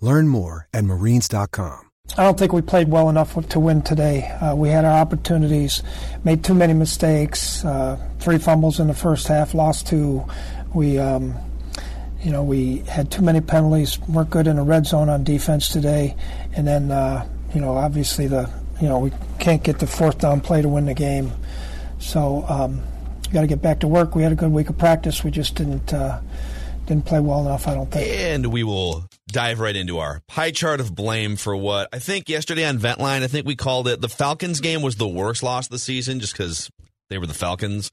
Learn more at marines.com. I don't think we played well enough to win today. Uh, we had our opportunities, made too many mistakes. Uh, three fumbles in the first half, lost two. We, um, you know, we had too many penalties. weren't good in the red zone on defense today, and then, uh, you know, obviously the, you know, we can't get the fourth down play to win the game. So, um, got to get back to work. We had a good week of practice. We just didn't uh, didn't play well enough. I don't think. And we will dive right into our pie chart of blame for what I think yesterday on Ventline, I think we called it the Falcons game was the worst loss of the season just because they were the Falcons.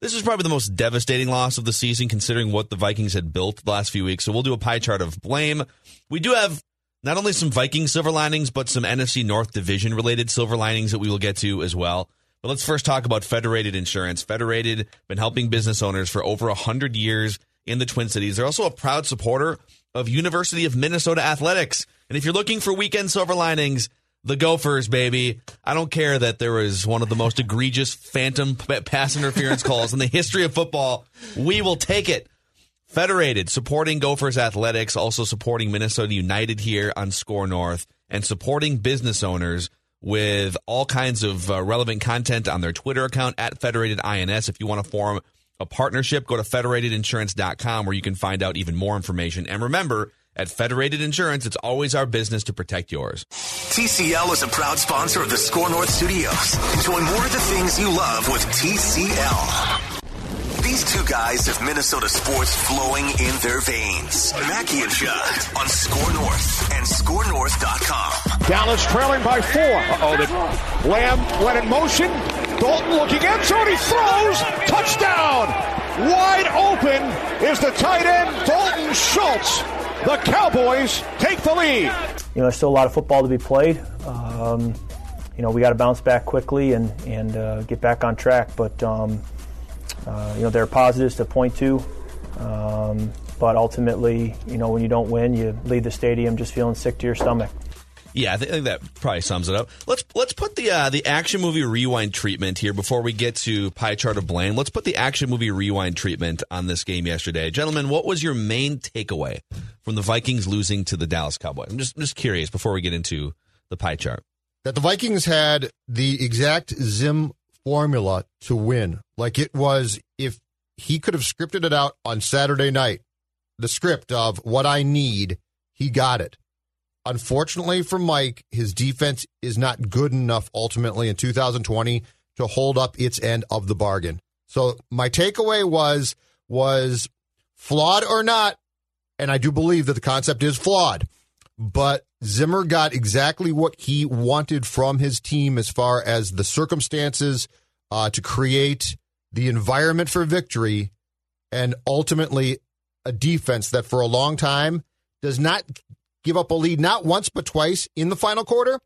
This is probably the most devastating loss of the season considering what the Vikings had built the last few weeks. So we'll do a pie chart of blame. We do have not only some Viking silver linings, but some NFC North division related silver linings that we will get to as well. But let's first talk about Federated Insurance. Federated been helping business owners for over 100 years in the Twin Cities. They're also a proud supporter of University of Minnesota Athletics. And if you're looking for weekend silver linings, the Gophers, baby. I don't care that there was one of the most egregious phantom pass interference calls in the history of football. We will take it. Federated, supporting Gophers Athletics, also supporting Minnesota United here on Score North, and supporting business owners with all kinds of uh, relevant content on their Twitter account at Federated INS. If you want to form a partnership, go to federatedinsurance.com where you can find out even more information. And remember, at Federated Insurance, it's always our business to protect yours. TCL is a proud sponsor of the Score North Studios. Enjoy more of the things you love with TCL. These two guys have Minnesota sports flowing in their veins. Mackey and Judd on Score North and ScoreNorth.com. Dallas trailing by four. Uh-oh, the Lamb went in motion. Dalton looking end zone. He throws. Touchdown. Wide open is the tight end, Dalton Schultz. The Cowboys take the lead. You know, there's still a lot of football to be played. Um, you know, we got to bounce back quickly and and uh, get back on track. But um, uh, you know, there are positives to point to. Um, but ultimately, you know, when you don't win, you leave the stadium just feeling sick to your stomach. Yeah, I think, that probably sums it up. Let's let's put the uh, the action movie rewind treatment here before we get to pie chart of blame. Let's put the action movie rewind treatment on this game yesterday, gentlemen. What was your main takeaway from the Vikings losing to the Dallas Cowboys? I'm just just curious before we get into the pie chart. That the Vikings had the exact Zim formula to win. Like it was if he could have scripted it out on Saturday night, the script of what I need, he got it. Unfortunately for Mike, his defense is not good enough ultimately in 2020 to hold up its end of the bargain. So my takeaway was was flawed or not, and I do believe that the concept is flawed, but Zimmer got exactly what he wanted from his team as far as the circumstances uh, to create the environment for victory and ultimately a defense that for a long time does not give up a lead, not once, but twice in the final quarter.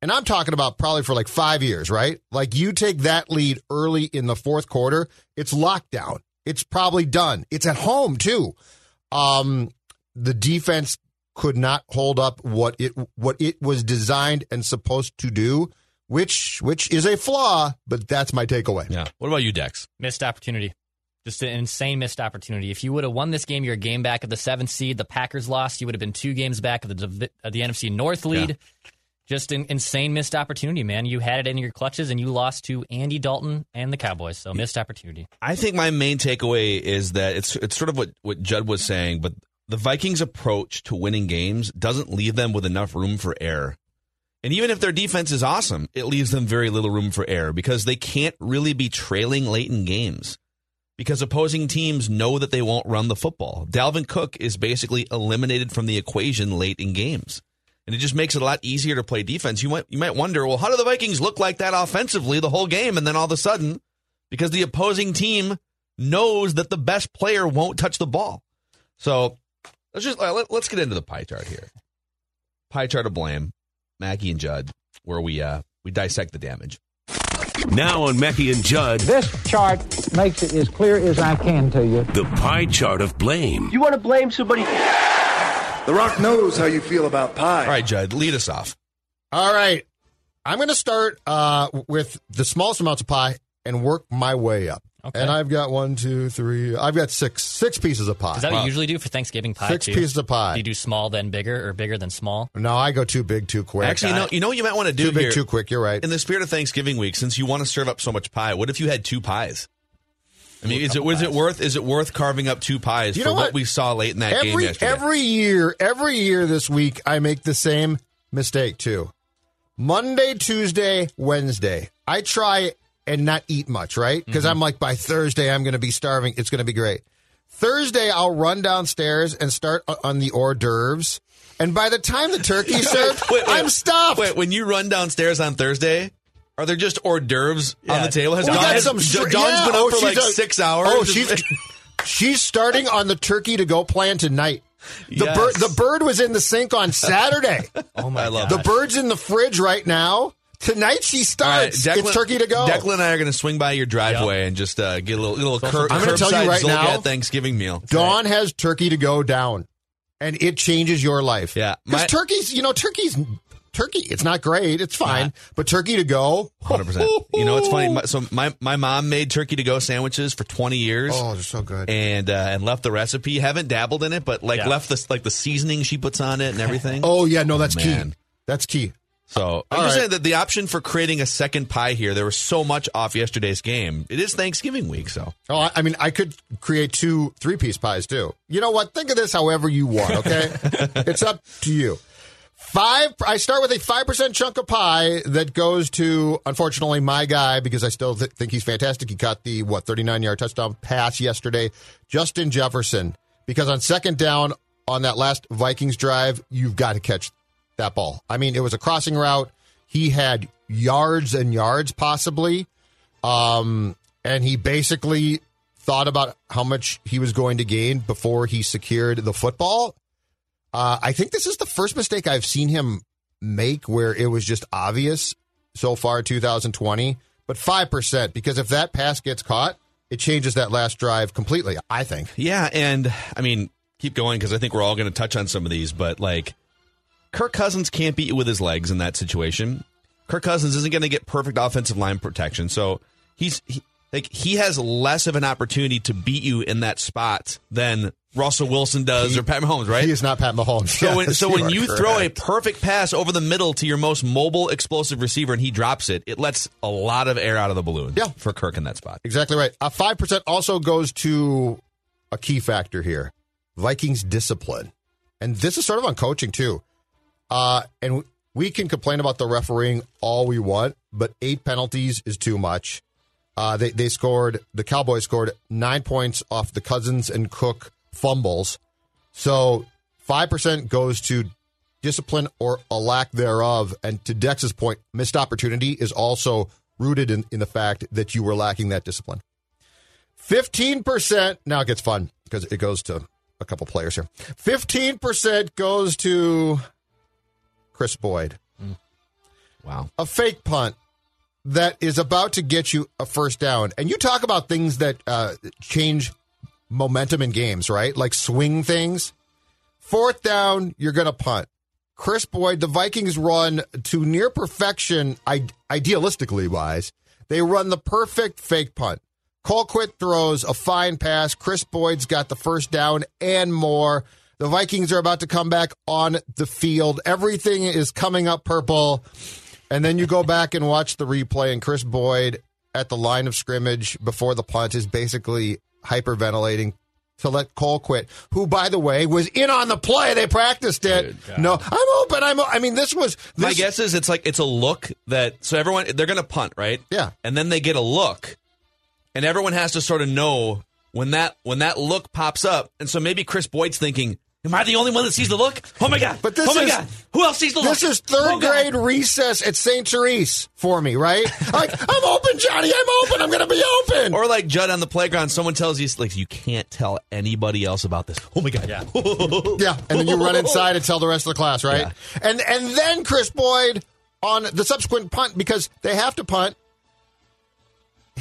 And I'm talking about probably for like five years, right? Like you take that lead early in the fourth quarter, it's lockdown. It's probably done. It's at home too. Um, the defense could not hold up what it what it was designed and supposed to do, which which is a flaw, but that's my takeaway. Yeah. What about you, Dex? Missed opportunity. Just an insane missed opportunity. If you would have won this game, you're a game back of the seventh seed. The Packers lost. You would have been two games back of the of the NFC North lead. Yeah. Just an insane missed opportunity, man. You had it in your clutches and you lost to Andy Dalton and the Cowboys. So missed opportunity. I think my main takeaway is that it's it's sort of what what Judd was saying, but the Vikings' approach to winning games doesn't leave them with enough room for error. And even if their defense is awesome, it leaves them very little room for error because they can't really be trailing late in games because opposing teams know that they won't run the football. Dalvin Cook is basically eliminated from the equation late in games. And it just makes it a lot easier to play defense. You might you might wonder, well, how do the Vikings look like that offensively the whole game and then all of a sudden because the opposing team knows that the best player won't touch the ball. So, let's just let, us get into the pie chart here. Pie chart of blame. Mackey and Judd, where we uh, we dissect the damage. Now on Mackey and Judd. This chart makes it as clear as I can to you. The pie chart of blame. You want to blame somebody? The Rock knows how you feel about pie. All right, Judd, lead us off. All right. I'm going to start uh, with the smallest amounts of pie and work my way up. Okay. And I've got one, two, three. I've got six six pieces of pie. Is that what you usually do for Thanksgiving pie? Six too? pieces of pie. Do you do small then bigger or bigger than small? No, I go too big too quick. Actually, you know, you know what you might want to do too big here? too quick. You're right. In the spirit of Thanksgiving week, since you want to serve up so much pie, what if you had two pies? I mean, is it was it worth is it worth carving up two pies you for what? what? we saw late in that every, game yesterday? Every year, every year this week, I make the same mistake too. Monday, Tuesday, Wednesday, I try and not eat much, right? Because Mm-hmm. I'm like, by Thursday, I'm going to be starving. It's going to be great. Thursday, I'll run downstairs and start on the hors d'oeuvres. And by the time the turkey's served, Wait, wait, I'm stuffed. Wait, when you run downstairs on Thursday, are there just hors d'oeuvres on the table? Has We Dawn, got has, some Dawn's str- been yeah, up oh, for like done- six hours. Oh, she's she's starting on the turkey to go plan tonight. The Yes. bird the bird was in the sink on Saturday. Oh my love the bird's in the fridge right now. Tonight she All right, starts. it's turkey to go. Declan and I are going to swing by your driveway and just uh, get a little, little cur- I'm gonna tell you curbside right now- Zulgad Thanksgiving meal. Dawn has turkey to go down, and it changes your life. Yeah, because turkeys, you know, turkeys, turkey. It's not great. It's fine, but turkey to go, Hundred percent. You know, it's funny. My, so my my mom made turkey to go sandwiches for twenty years. Oh, they're so good. And uh, and left the recipe. Haven't dabbled in it, but like Yeah. left the like the seasoning she puts on it and everything. Oh yeah, no, that's Man. key. That's key. So I'm just right. saying that the option for creating a second pie here, there was so much off yesterday's game. It is Thanksgiving week, so Oh, I, I mean, I could create two three piece pies too. You know what? Think of this however you want. Okay, it's up to you. Five. I start with a five percent chunk of pie that goes to, unfortunately, my guy because I still th- think he's fantastic. He caught the what thirty nine yard touchdown pass yesterday, Justin Jefferson. Because on second down on that last Vikings drive, you've got to catch that ball. I mean, it was a crossing route. He had yards and yards possibly. Um, and he basically thought about how much he was going to gain before he secured the football. Uh, I think this is the first mistake I've seen him make where it was just obvious so far 2020. But 5%, because if that pass gets caught, it changes that last drive completely, I think. yeah. And I mean, keep going because I think we're all going to touch on some of these, but like Kirk Cousins can't beat you with his legs in that situation. Kirk Cousins isn't going to get perfect offensive line protection, so he's he, like he has less of an opportunity to beat you in that spot than Russell Wilson does He- or Pat Mahomes, right? He is not Pat Mahomes. So when, Yes, so when are you throw a perfect pass over the middle to your most mobile, explosive receiver and he drops it, it lets a lot of air out of the balloon. Yeah. for Kirk in that spot. Exactly right. Uh, 5% also goes to a key factor here Vikings discipline. And this is sort of on coaching, too. Uh, and we can complain about the refereeing all we want, but eight penalties is too much. Uh, they, they scored, the Cowboys scored nine points off the Cousins and Cook fumbles. So 5% goes to discipline or a lack thereof. And to Dex's point, missed opportunity is also rooted in, in the fact that you were lacking that discipline. 15%, now it gets fun because it goes to a couple players here. 15% goes to Kris Boyd. Wow. A fake punt that is about to get you a first down. And you talk about things that uh, change momentum in games, right? Like swing things. Fourth down, you're going to punt. Kris Boyd, the Vikings run to near perfection, I- idealistically wise. They run the perfect fake punt. Colquitt throws a fine pass. Kris Boyd's got the first down and more. The Vikings are about to come back on the field. Everything is coming up purple. And then you go back and watch the replay, and Kris Boyd at the line of scrimmage before the punt is basically hyperventilating to let Colquitt, who, by the way, was in on the play. They practiced it. no, I'm open. I'm. I mean, this was. This, My guess is it's like it's a look that so everyone they're going to punt right, Yeah. and then they get a look, and everyone has to sort of know when that when that look pops up, and so maybe Kris Boyd's thinking, "Am I the only one that sees the look? Oh my god! But this oh my is- god! Who else sees the look? This is third Oh, God. grade recess at St. Therese for me, right? Like, I'm open, Johnny. I'm open. I'm going to be open. Or like Judd on the playground, someone tells you like you can't tell anybody else about this. Oh my god! Yeah, Yeah, and then you run inside and tell the rest of the class, right? And and then Kris Boyd on the subsequent punt because they have to punt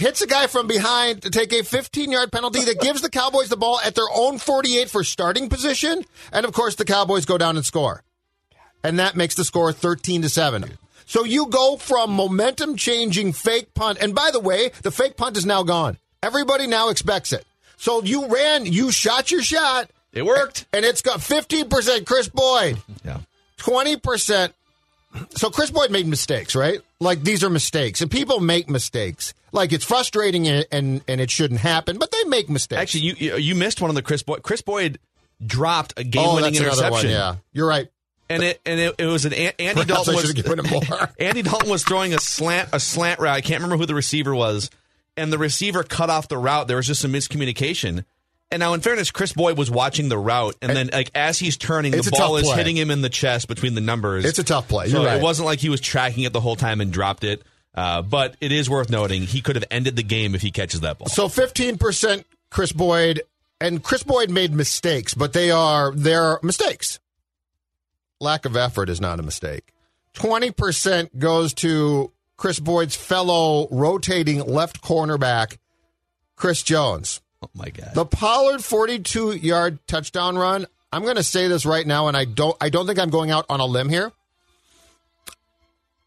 hits a guy from behind to take a 15 yard penalty that gives the Cowboys the ball at their own 48 for starting position, and of course the Cowboys go down and score, and that makes the score 13 to seven. So you go from momentum changing fake punt, and by the way, the fake punt is now gone. Everybody now expects it. So you ran, you shot your shot. It worked. And it's got 15% Kris Boyd, yeah. 20%. So Kris Boyd made mistakes, right? Like these are mistakes, and people make mistakes. Like it's frustrating and and, and it shouldn't happen, but they make mistakes. Actually, you you- missed one of the Kris Boyd. Kris Boyd dropped a oh, game-winning that's another one. interception. Yeah, you're right. and it and it, it was an An- Andy Perhaps Dalton was should've given him more. Andy Dalton was throwing a slant a slant route. I can't remember who the receiver was, and the receiver cut off the route. There was just some miscommunication. And now, in fairness, Kris Boyd was watching the route, and, then like as he's turning, the ball is play. hitting him in the chest between the numbers. It's a tough play. So right. it wasn't like he was tracking it the whole time and dropped it. Uh, but it is worth noting he could have ended the game if he catches that ball. So 15% Kris Boyd, and Kris Boyd made mistakes, but they are they're mistakes. Lack of effort is not a mistake. 20% goes to Kris Boyd's fellow rotating left cornerback, Chris Jones. Oh my god! The Pollard 42 yard touchdown run. I'm going to say this right now, and I don't. I don't think I'm going out on a limb here.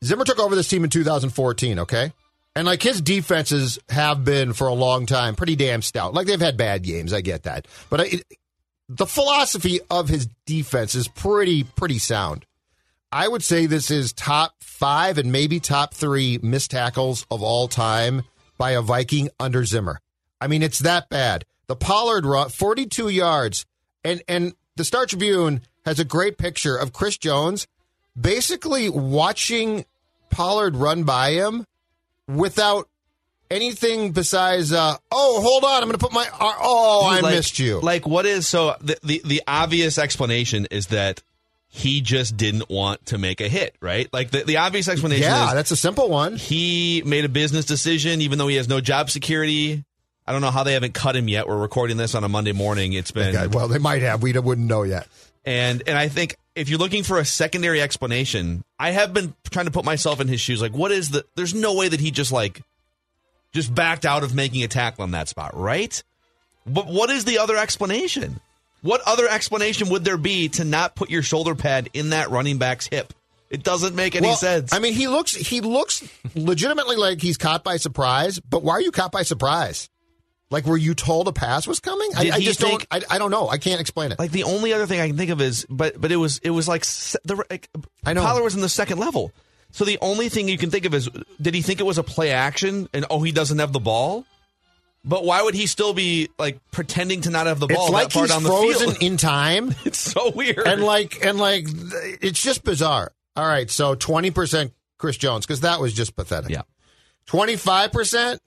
Zimmer took over this team in 2014. Okay, and like his defenses have been for a long time pretty damn stout. Like they've had bad games. I get that, but I, the philosophy of his defense is pretty pretty sound. I would say this is top five and maybe top three missed tackles of all time by a Viking under Zimmer. I mean, it's that bad. The Pollard run, 42 yards, and and the Star Tribune has a great picture of Chris Jones basically watching Pollard run by him without anything besides, uh, oh, hold on, I'm going to put my, oh, I Like- missed you. Like, what is so the, the the obvious explanation is that he just didn't want to make a hit, right? Like the, the obvious explanation yeah, is that's a simple one. he made a business decision, even though he has no job security. I don't know how they haven't cut him yet. We're recording this on a Monday morning. It's been Okay, well, they might have. We wouldn't know yet. and and I think if you're looking for a secondary explanation, I have been trying to put myself in his shoes. Like, what is the? There's no way that he just like just backed out of making a tackle on that spot, right? But what is the other explanation? What other explanation would there be to not put your shoulder pad in that running back's hip? It doesn't make any Well, sense. I mean, he looks he looks legitimately like he's caught by surprise. But why are you caught by surprise? Like, were you told a pass was coming? I, I just think- don't. I, I don't know. I can't explain it. like the only other thing I can think of is, but but it was it was like the like, I know. Pollard was in the second level. So the only thing you can think of is, did he think it was a play action and oh he doesn't have the ball? But why would he still be like pretending to not have the ball it's like he's frozen field? in time, It's so weird. and like and like it's just bizarre. All right, so twenty percent Chris Jones because that was just pathetic. Yeah. twenty five percent.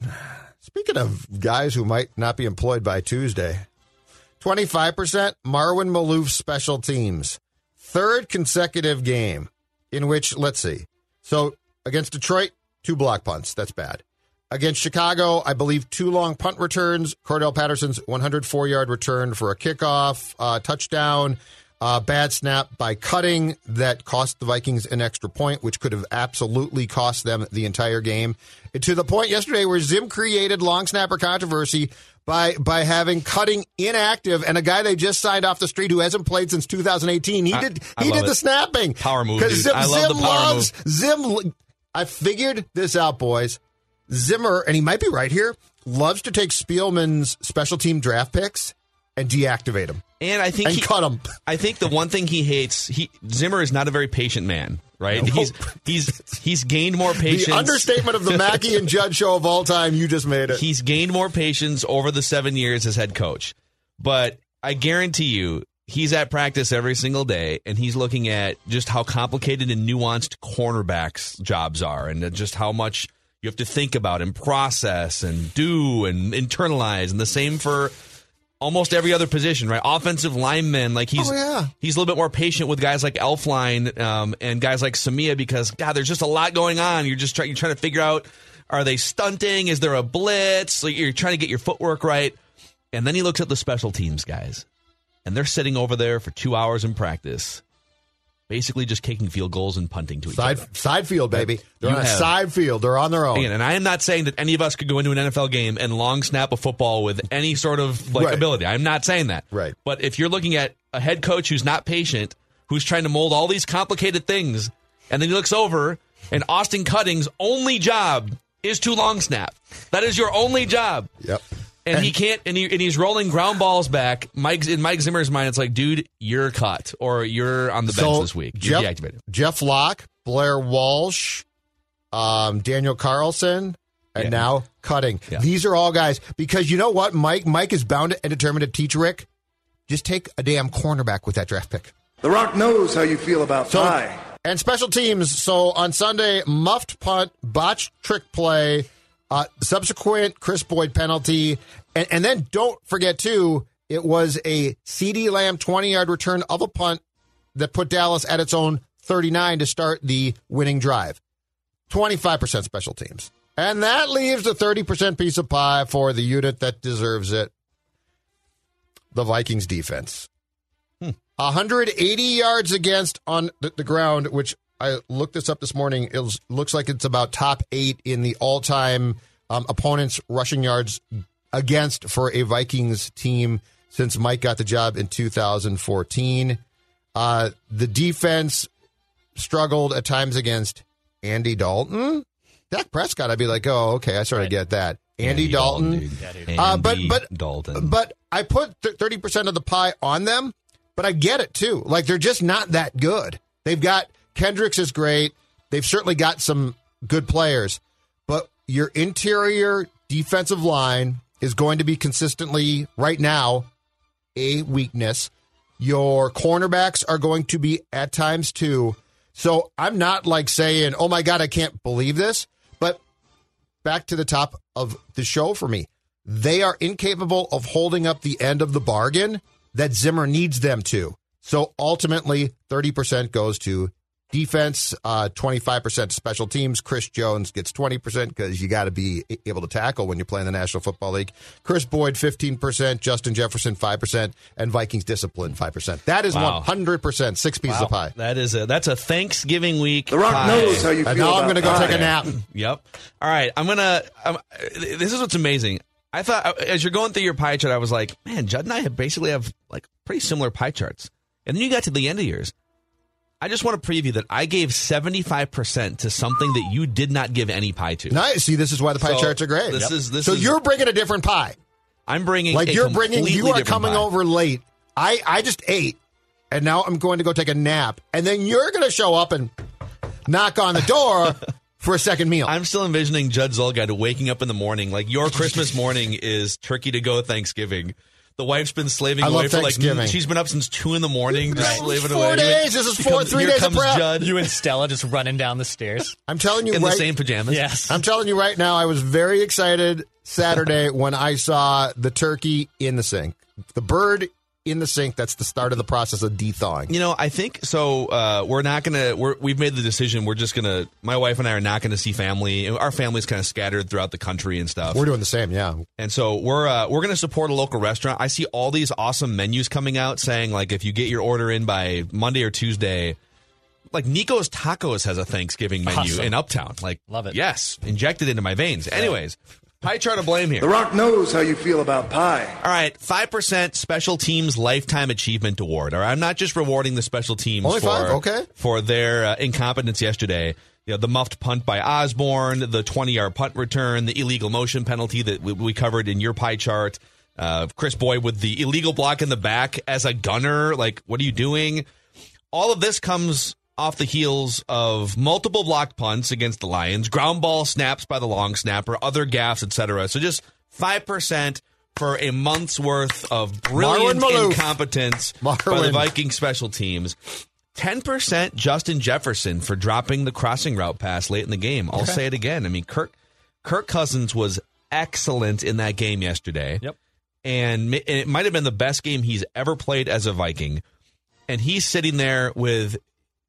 Speaking of guys who might not be employed by Tuesday, twenty five percent Marwan Maalouf special teams. Third consecutive game in which let's see. So against Detroit, two block punts. That's bad. Against Chicago, I believe two long punt returns. Cordarrelle Patterson's 104 yard return for a kickoff, uh, touchdown. Uh, bad snap by Cutting that cost the Vikings an extra point, which could have absolutely cost them the entire game. To the point yesterday where Zim created long snapper controversy by by having Cutting inactive and a guy they just signed off the street who hasn't played since 2018. He I- did I he did the snapping Power move, because. Zim, I love Zim loves Zim. I figured this out, boys. Zimmer, and he might be right here, loves to take Spielman's special team draft picks and deactivate them and I think and he, cut them. I think the one thing he hates, he Zimmer is not a very patient man, right? He's he's he's gained more patience. The understatement of the Mackey and Judd show of all time. You just made it. He's gained more patience over the seven years as head coach. But I guarantee you, he's at practice every single day, and he's looking at just how complicated and nuanced cornerbacks jobs are, and just how much you have to think about and process and do and internalize. And the same for almost every other position, right? Offensive linemen, like he's Oh, yeah. he's a little bit more patient with guys like Elflein um, and guys like Samia because God, there's just a lot going on. You're just trying you're trying to figure out are they stunting? Is there a blitz? Like you're trying to get your footwork right. And then he looks at the special teams guys, and they're sitting over there for two hours in practice, basically just kicking field goals and punting to each Side other. side field, baby. They're You on a side field. They're on their own. And I am not saying that any of us could go into an NFL game and long snap a football with any sort of like Right. ability. I'm not saying that. Right. But if you're looking at a head coach who's not patient, who's trying to mold all these complicated things, and then he looks over and Austin Cutting's only job is to long snap. That is your only job. Yep. And, he can't, and, he, and he's rolling ground balls back. Mike in Mike Zimmer's mind, it's like, dude, you're cut, or you're on the bench So, this week. You're Jeff, deactivated. Jeff Locke, Blair Walsh, um, Daniel Carlson, and Yeah. now Cutting. Yeah. These are all guys because you know what, Mike. Mike is bound and determined to teach Rick. Just take a damn cornerback with that draft pick. The Rock knows how you feel about So pie. and special teams. So on Sunday, muffed punt, botched trick play, uh, subsequent Kris Boyd penalty, and, and then don't forget too, it was a CeeDee Lamb twenty yard return of a punt that put Dallas at its own thirty nine to start the winning drive. Twenty five percent special teams, and that leaves a thirty percent piece of pie for the unit that deserves it. The Vikings defense. 180 yards against on the, the ground, which I looked this up this morning. It was- looks like it's about top eight in the all time um, opponents' rushing yards against for a Vikings team since Mike got the job in 2014. Uh, the defense struggled at times against Andy Dalton. Dak Prescott, I'd be like, oh, okay, I sort of get that. Andy, Dalton. dude. Uh, but but Dalton. but I put thirty percent of the pie on them, but I get it too. Like they're just not that good. They've got Kendricks is great. They've certainly got some good players, but your interior defensive line is going to be consistently right now a weakness. Your cornerbacks are going to be at times too. So I'm not like saying, "Oh my god, I can't believe this," but back to the top of the show for me. They are incapable of holding up the end of the bargain that Zimmer needs them to. So ultimately, 30% goes to defense, uh, 25% special teams. Chris Jones gets 20% because you got to be able to tackle when you play in the National Football League. Kris Boyd, 15%. Justin Jefferson, 5%. And Vikings discipline, 5%. That is Wow. 100%. Six pieces of pie. That is a that's a Thanksgiving week. The Rock pie. knows how you feel And now I'm going to go pie. take a nap. Yep. All right. I'm gonna. Um, this is what's amazing. I thought uh, as you're going through your pie chart, I was like, man, Judd and I have basically have like pretty similar pie charts. And then you got to the end of yours. I just want to preview that I gave 75% to something that you did not give any pie to. Nice. See, this is why the pie So, charts are great. this is- this so is- you're bringing a different pie. I'm bringing Like you're bringing, you are coming pie. over late. I, I just ate, and now I'm going to go take a nap, and then you're going to show up and knock on the door for a second meal. I'm still envisioning Judd Zulgad waking up in the morning. Like your Christmas morning is turkey to go Thanksgiving. The wife's been slaving I away love for like Thanksgiving. she's been up since two in the morning, just slaving Four away. days. This is Here four- comes- three here days of prep. Judd You and Stella just running down the stairs. I'm telling you in right. the same pajamas. Yes. I'm telling you right now. I was very excited Saturday when I saw the turkey in the sink, the bird in the sink. That's the start of the process of de-thawing. You know, I think so. Uh, we're not gonna. We're, we've made the decision. We're just gonna. My wife and I are not gonna see family. Our family's kind of scattered throughout the country and stuff. We're doing the same. Yeah. And so we're uh, we're going to support a local restaurant. I see all these awesome menus coming out saying like if you get your order in by Monday or Tuesday, like Nico's Tacos has a Thanksgiving menu Awesome. in Uptown. Like Love it. Yes, injected into my veins. Anyways, pie chart of blame here. The Rock knows how you feel about pie. All right, five percent special teams lifetime achievement award. All right, I'm not just rewarding the special teams Only for five? Okay. for their uh, incompetence yesterday. You know, the muffed punt by Osborn, the 20 yard punt return, the illegal motion penalty that we, we covered in your pie chart. Uh, Kris Boyd with the illegal block in the back as a gunner. Like, what are you doing? All of this comes off the heels of multiple blocked punts against the Lions, ground ball snaps by the long snapper, other gaffes, etc. So just 5% for a month's worth of brilliant incompetence by the Viking special teams. 10% Justin Jefferson for dropping the crossing route pass late in the game. I'll say it again. I mean, Kirk Kirk Cousins was excellent in that game yesterday. Yep. And it might have been the best game he's ever played as a Viking. And he's sitting there with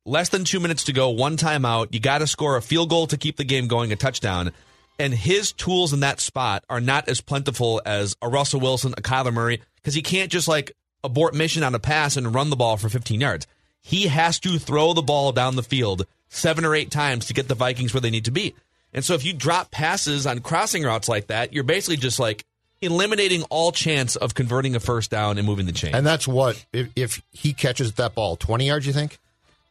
less than two minutes to go, one timeout. You got to score a field goal to keep the game going, a touchdown. And his tools in that spot are not as plentiful as a Russell Wilson, a Kyler Murray, because he can't just like abort mission on a pass and run the ball for 15 yards. He has to throw the ball down the field seven or eight times to get the Vikings where they need to be. And so if you drop passes on crossing routes like that, you're basically just like eliminating all chance of converting a first down and moving the chain. And that's what if, if he catches that ball, twenty yards. You think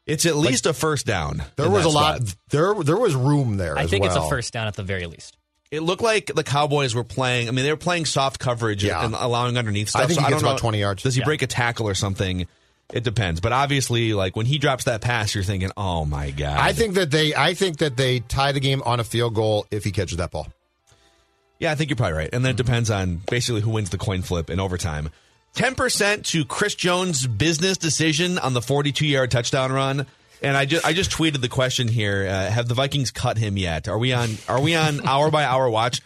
It's at least a first down. there was that a lot? There there was room there. I as think it's a first down at the very least. It looked like the Cowboys were playing. I mean, they were playing soft coverage Yeah. and allowing underneath stuff. I think so he I gets don't know, about 20 yards. Does he Yeah. break a tackle or something? It depends. But obviously, like when he drops that pass, you're thinking, "Oh my god!" I think that they I think that they tie the game on a field goal if he catches that ball. Yeah, I think you're probably right. And then it mm-hmm. depends on basically who wins the coin flip in overtime. 10% to Chris Jones' business decision on the 42 yard touchdown run. And I just I just tweeted the question here: uh, Have the Vikings cut him yet? Are we on Are we on hour by hour watch?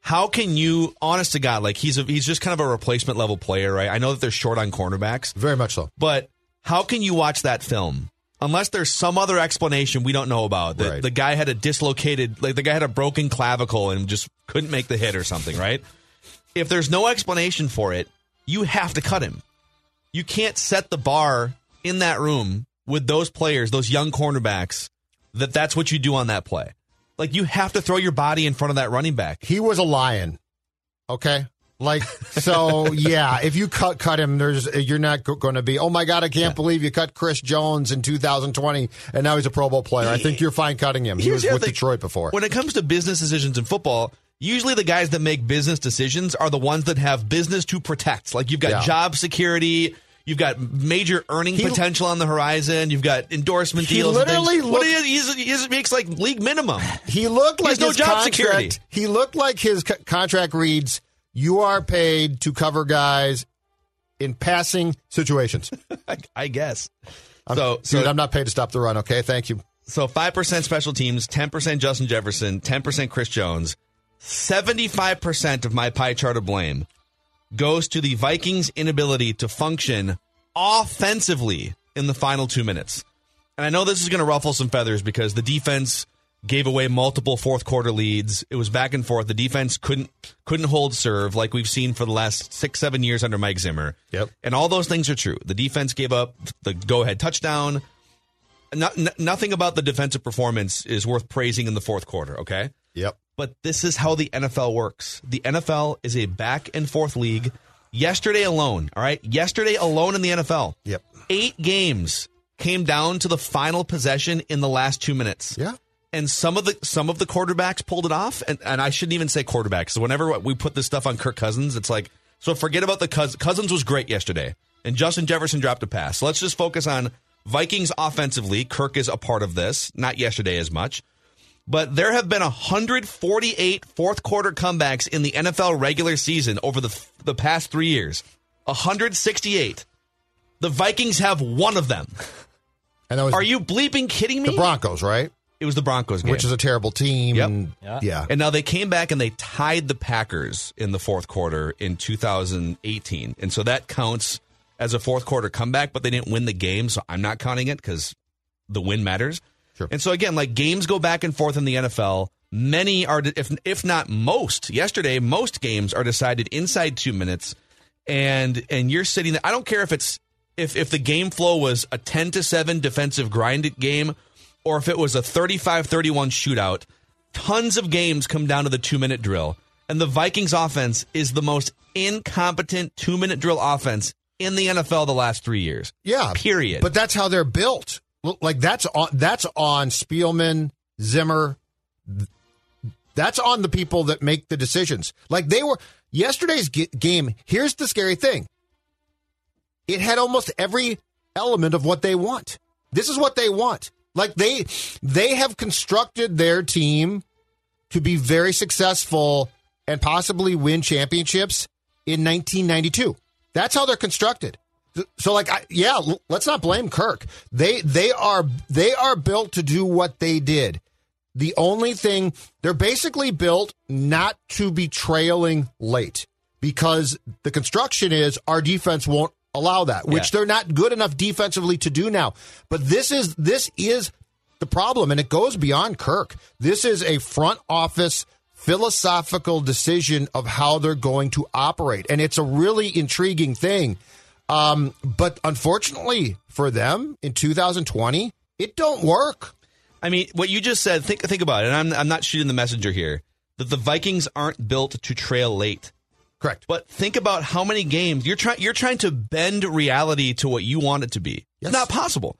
How can you, honest to God, like he's a, he's just kind of a replacement level player, right? I know that they're short on cornerbacks, Very much so. but how can you watch that film unless there's some other explanation we don't know about? That Right. the guy had a dislocated, like the guy had a broken clavicle and just couldn't make the hit or something, right? If there's no explanation for it, you have to cut him. You can't set the bar in that room with those players, those young cornerbacks, that that's what you do on that play. Like you have to throw your body in front of that running back. He was a lion. Okay. Like so, yeah. If you cut cut him, there's you're not going to be. Oh my God! I can't believe you cut Chris Jones in 2020, and now he's a Pro Bowl player. I think you're fine cutting him. He Here's was with thing. Detroit before. When it comes to business decisions in football, usually the guys that make business decisions are the ones that have business to protect. Like you've got Yeah. job security, you've got major earning He- potential on the horizon, you've got endorsement He deals. literally what looked- he, he's, makes like league minimum. He looked He like no his job contract, security. He looked like his co- contract reads: "You are paid to cover guys in passing situations." I, I guess. I'm, So, dude, so I'm not paid to stop the run. Okay, thank you. So five percent special teams, ten percent Justin Jefferson, ten percent Chris Jones. Seventy-five percent of my pie chart of blame goes to the Vikings' inability to function offensively in the final two minutes. And I know this is going to ruffle some feathers because the defense gave away multiple fourth quarter leads. It was back and forth. The defense couldn't couldn't hold serve like we've seen for the last six seven years under Mike Zimmer. Yep. And all those things are true. The defense gave up the go ahead touchdown n- nothing about the defensive performance is worth praising in the fourth quarter, okay? Yep. But this is how the NFL works. The NFL is a back and forth league. Yesterday alone, all right? Yesterday alone in the NFL, Yep. eight games came down to the final possession in the last two minutes. Yeah. And some of the some of the quarterbacks pulled it off, and, and I shouldn't even say quarterbacks. So whenever we put this stuff on Kirk Cousins, it's like so forget about the Cousins. Cousins was great yesterday, and Justin Jefferson dropped a pass. So let's just focus on Vikings offensively. Kirk is a part of this, not yesterday as much. But there have been 148 fourth quarter comebacks in the NFL regular season over the the past three years. 168. The Vikings have one of them. And that was Are you bleeping kidding me? the Broncos, right? It was the Broncos game. Which is a terrible team. Yep. And, Yeah. yeah. And now they came back and they tied the Packers in the fourth quarter in 2018. And so that counts as a fourth quarter comeback, but they didn't win the game. So I'm not counting it because the win matters. Sure. And so again, like games go back and forth in the NFL. Many are, if if not most, yesterday most games are decided inside two minutes, and and you're sitting there. I don't care if it's if if the game flow was a ten to seven defensive grind game, or if it was a 35-31 shootout. Tons of games come down to the two minute drill, and the Vikings offense is the most incompetent two minute drill offense in the NFL the last three years. Yeah. Period. But that's how they're built. Like that's on that's on Spielman, Zimmer. That's on the people that make the decisions. Like they were yesterday's game. Here's the scary thing. It had almost every element of what they want. This is what they want. Like they they have constructed their team to be very successful and possibly win championships in 1992. That's how they're constructed. So, like, I, yeah, let's not blame Kirk. They they are they are built to do what they did. The only thing they're basically built not to be trailing late because the construction is our defense won't allow that, which Yeah. they're not good enough defensively to do now. But this is this is the problem, and it goes beyond Kirk. This is a front office philosophical decision of how they're going to operate, and it's a really intriguing thing. Um, but unfortunately for them in 2020, it don't work. I mean, what you just said, think think about it. And I'm I'm not shooting the messenger here. That the Vikings aren't built to trail late. Correct. But think about how many games you're trying you're trying to bend reality to what you want it to be. It's not possible.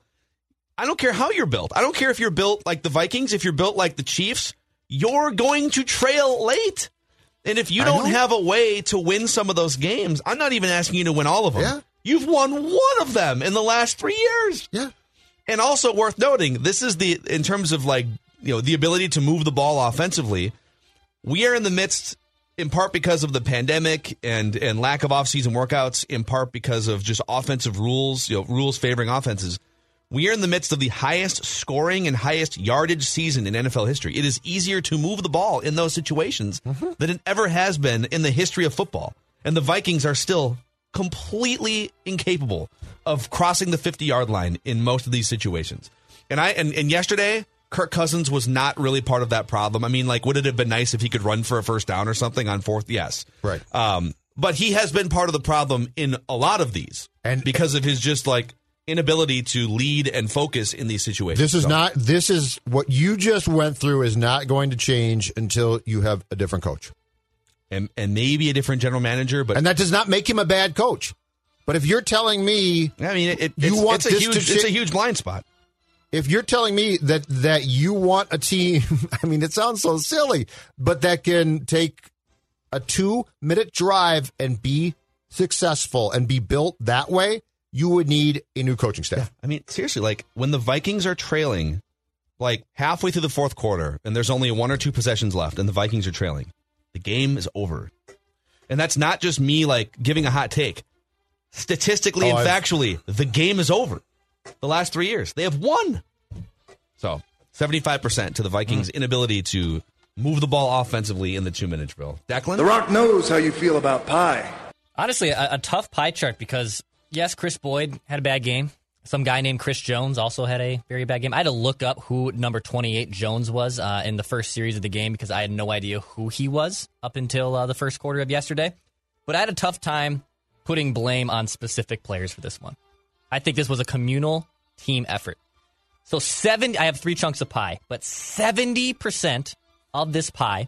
I don't care how you're built. I don't care if you're built like the Vikings, if you're built like the Chiefs, you're going to trail late. And if you don't have a way to win some of those games, I'm not even asking you to win all of them. Yeah. You've won one of them in the last 3 years. Yeah. And also worth noting, this is the in terms of like you know the ability to move the ball offensively. We are in the midst, in part because of the pandemic and and lack of offseason workouts, in part because of just offensive rules, you know, rules favoring offenses. We are in the midst of the highest scoring and highest yardage season in NFL history. It is easier to move the ball in those situations mm-hmm. than it ever has been in the history of football. And the Vikings are still completely incapable of crossing the 50 yard line in most of these situations. And I and, and yesterday, Kirk Cousins was not really part of that problem. I mean, like, would it have been nice if he could run for a first down or something on fourth? Yes. Right. Um, but he has been part of the problem in a lot of these. And- because of his just like inability to lead and focus in these situations. This is So- not. This is what you just went through is not going to change until you have a different coach, and and maybe a different general manager, but and that does not make him a bad coach. But if you're telling me, I mean, it, it, You it's, want it's a this huge it's a huge blind spot. if you're telling me that that you want a team, I mean, it sounds so silly, but that can take a two minute drive and be successful and be built that way, you would need a new coaching staff. I mean, seriously, like when the Vikings are trailing, like halfway through the fourth quarter, and there's only one or two possessions left, and the Vikings are trailing, the game is over. And that's not just me like giving a hot take. Statistically Oh, and I've- factually, the game is over. The last three years, they have won. So, 75% to the Vikings' hmm. inability to move the ball offensively in the two minute drill. Declan? The Rock knows how you feel about pie. Honestly, a, a tough pie chart because yes, Kris Boyd had a bad game. Some guy named Chris Jones also had a very bad game. I had to look up who number 28 Jones was uh, in the first series of the game because I had no idea who he was up until uh, the first quarter of yesterday. But I had a tough time putting blame on specific players for this one. I think this was a communal team effort. So seven, I have three chunks of pie, but seventy percent of this pie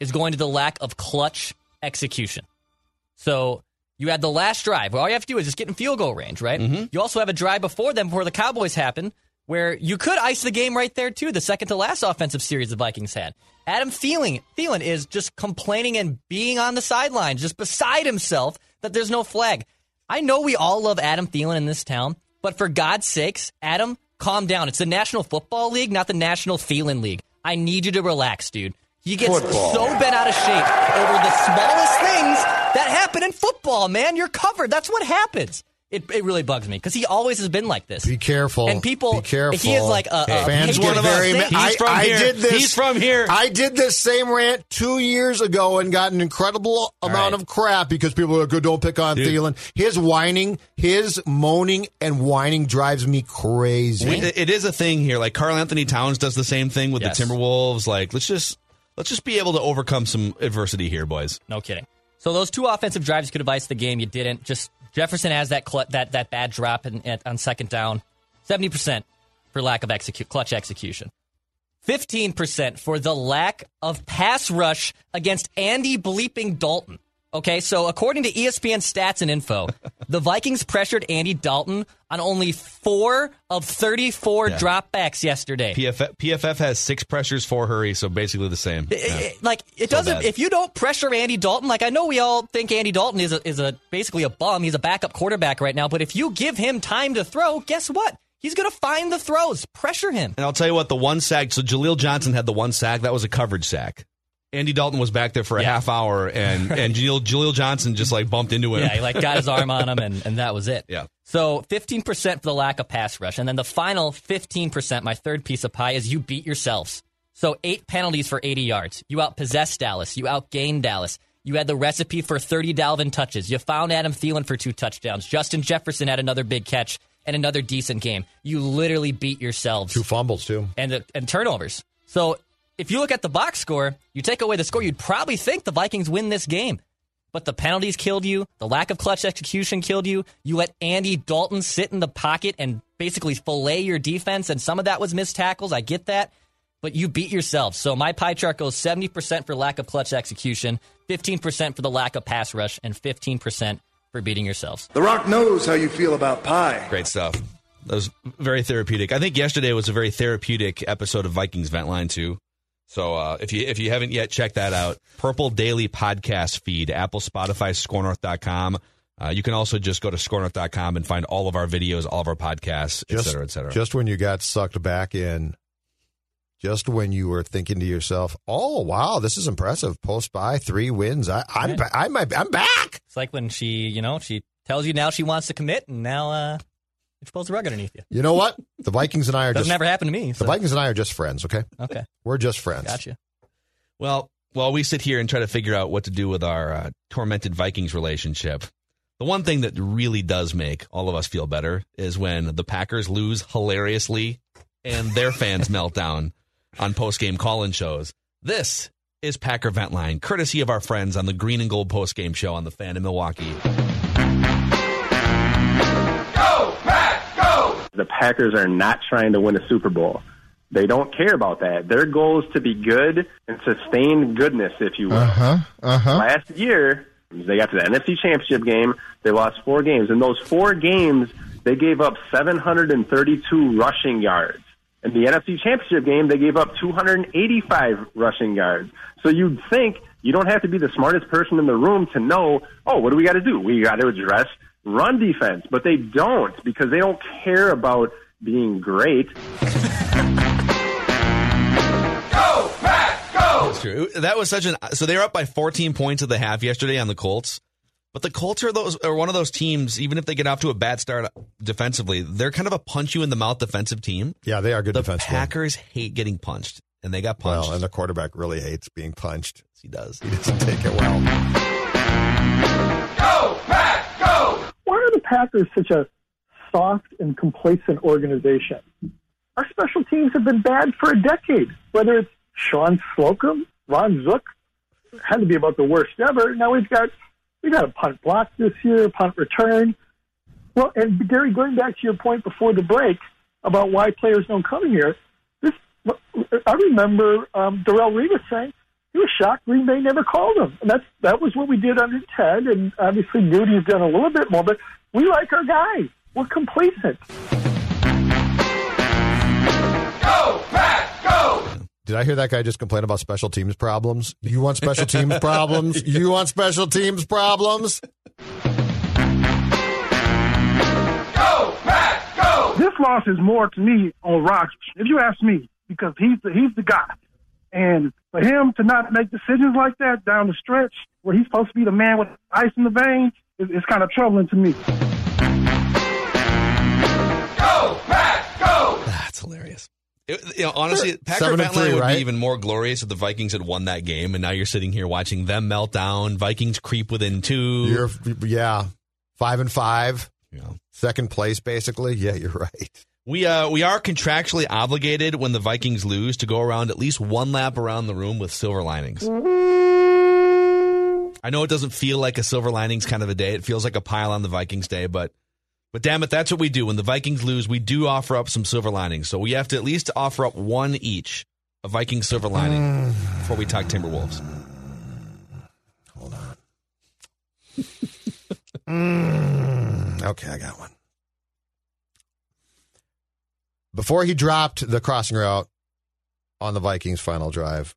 is going to the lack of clutch execution. So you had the last drive. Where all you have to do is just get in field goal range, right? Mm-hmm. You also have a drive before them, before the Cowboys happen, where you could ice the game right there too. The second to last offensive series the Vikings had. Adam Thielen, Thielen is just complaining and being on the sidelines, just beside himself that there's no flag. I know we all love Adam Thielen in this town, but for God's sakes, Adam, calm down. It's the National Football League, not the National Thielen League. I need you to relax, dude. He gets so bent out of shape over the smallest things that happen in football, man. You're covered. That's what happens. It, it really bugs me because he always has been like this. Be careful. And people, be careful. he is like a, a fans patriot get very. saint. ma- He's I, from I here. did this. He's from here. I did this same rant two years ago and got an incredible amount right. of crap because people are like, oh, "Don't pick on Dude. Thielen." His whining, his moaning and whining drives me crazy. We- it is a thing here. Like Karl-Anthony Towns does the same thing with Yes. the Timberwolves. Like let's just let's just be able to overcome some adversity here, boys. No kidding. So those two offensive drives could have iced the game. You didn't. Just Jefferson has that cl- that that bad drop in, on second down. Seventy percent for lack of execute clutch execution. Fifteen percent for the lack of pass rush against Andy bleeping Dalton. Okay, so according to ESPN stats and info, the Vikings pressured Andy Dalton on only four of 34 Yeah. dropbacks yesterday. PFF, PFF has six pressures for hurry, so basically the same. It- Yeah. it- like it So doesn't. bad. if you don't pressure Andy Dalton, like I know we all think Andy Dalton is a, is a basically a bum. He's a backup quarterback right now. But if you give him time to throw, guess what? He's going to find the throws. Pressure him. And I'll tell you what, the one sack. So Jaleel Johnson had the one sack. That was a coverage sack. Andy Dalton was back there for a Yeah. half hour, and and Jaleel, Jaleel Johnson just like bumped into him. Yeah, he like got his arm on him, and, and that was it. Yeah. So 15% for the lack of pass rush. And then the final 15%, my third piece of pie, is you beat yourselves. So eight penalties for 80 yards. You outpossessed Dallas. You outgained Dallas. You had the recipe for 30 Dalvin touches. You found Adam Thielen for two touchdowns. Justin Jefferson had another big catch and another decent game. You literally beat yourselves. Two fumbles, too. and the, and turnovers. So if you look at the box score, you take away the score, you'd probably think the Vikings win this game. But the penalties killed you. The lack of clutch execution killed you. You let Andy Dalton sit in the pocket and basically fillet your defense, and some of that was missed tackles. I get that. But you beat yourselves. So my pie chart goes 70% for lack of clutch execution, 15% for the lack of pass rush, and 15% for beating yourselves. The Rock knows how you feel about pie. Great stuff. That was very therapeutic. I think yesterday was a very therapeutic episode of Vikings Vent Line too. So uh, if you if you haven't yet, check that out. Purple Daily Podcast feed, Apple, Spotify, ScoreNorth.com. Uh, you can also just go to ScoreNorth.com and find all of our videos, all of our podcasts, et Just, cetera, et cetera. just when you got sucked back in, just when you were thinking to yourself, "Oh wow, this is impressive." Post by three wins. I, I'm Right. ba- I'm I'm back. It's like when she, you know, she tells you now she wants to commit, and now uh, she pulls the rug underneath you. You know what? The Vikings and I are Doesn't just ever happen to me. the So. Vikings and I are just friends. Okay, Okay, we're just friends. gotcha. Well, while we sit here and try to figure out what to do with our uh, tormented Vikings relationship, the one thing that really does make all of us feel better is when the Packers lose hilariously and their fans melt down on post-game call-in shows. This is Packer Vent Line, courtesy of our friends on the Green and Gold post-game show on the Fan in Milwaukee. The Packers are not trying to win a Super Bowl. They don't care about that. Their goal is to be good and sustain goodness, if you will. Uh-huh, Uh huh. Last year, they got to the NFC Championship game. They lost four games. In those four games, they gave up 732 rushing yards. In the NFC Championship game, they gave up 285 rushing yards. So you'd think you don't have to be the smartest person in the room to know, oh, what do we got to do? We got to address run defense. But they don't because they don't care about being great. Go, Pat, go! That's true. That was such an so they were up by 14 points at the half yesterday on the Colts. But the Colts are those are one of those teams. Even if they get off to a bad start defensively, they're kind of a punch you in the mouth defensive team. Yeah, they are good The defensively. Packers hate getting punched, and they got punched. Well, and the quarterback really hates being punched. he does. He doesn't take it well. Why are the Packers such a soft and complacent organization? Our special teams have been bad for a decade. Whether it's Shawn Slocum, Ron Zook, had to be about the worst ever. Now we've got we've got a punt block this year, punt return. Well, and Gary, going back to your point before the break about why players don't come here, this I remember um, Darrelle Revis saying he was shocked Green Bay never called him. And that's that was what we did under Ted, and obviously Moody's done a little bit more, but we like our guys. We're complacent. Go, Pack, go! Did I hear that guy just complain about special teams problems? You want special teams problems? You want special teams problems? Go, Pack, go! This loss is more to me on Rodgers, if you ask me, because he's the, he's the guy. And for him to not make decisions like that down the stretch, where he's supposed to be the man with ice in the veins, is, is kind of troubling to me. Go Pack, go! That's hilarious. It- you know, honestly, Packer Seven and three, would right? be even more glorious if the Vikings had won that game, and now you're sitting here watching them melt down. Vikings creep within 2 You're yeah, five and five, Yeah. second place basically. Yeah, you're right. We uh we are contractually obligated when the Vikings lose to go around at least one lap around the room with silver linings. I know it doesn't feel like a silver linings kind of a day. It feels like a pile on the Vikings day, but but damn it, that's what we do. When the Vikings lose, we do offer up some silver linings. So we have to at least offer up one each, a Viking silver lining before we talk Timberwolves. Hold on. Mm, okay, I got one. Before he dropped the crossing route on the Vikings' final drive,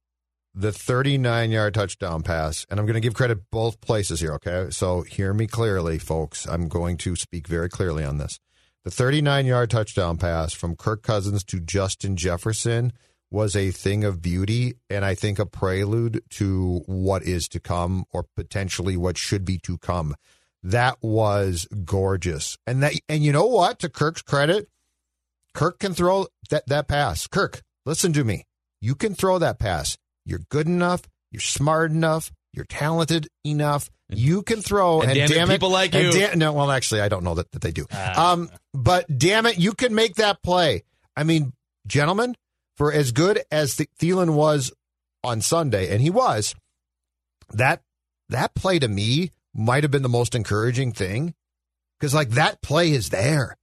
the 39 yard touchdown pass, and I'm going to give credit both places here, okay? So hear me clearly, folks. I'm going to speak very clearly on this. The 39 yard touchdown pass from Kirk Cousins to Justin Jefferson was a thing of beauty and I think a prelude to what is to come or potentially what should be to come. That was gorgeous. And that and you know what? To Kirk's credit, Kirk can throw that, that pass. Kirk, listen to me. You can throw that pass. You're good enough. You're smart enough. You're talented enough. You can throw, And and, damn it, damn it, people like you. da- no, well, actually, I don't know that, that they do. Ah. um, but damn it, you can make that play. I mean, gentlemen, for as good as the, Thielen was on Sunday, and he was, that that play to me might have been the most encouraging thing because like that play is there.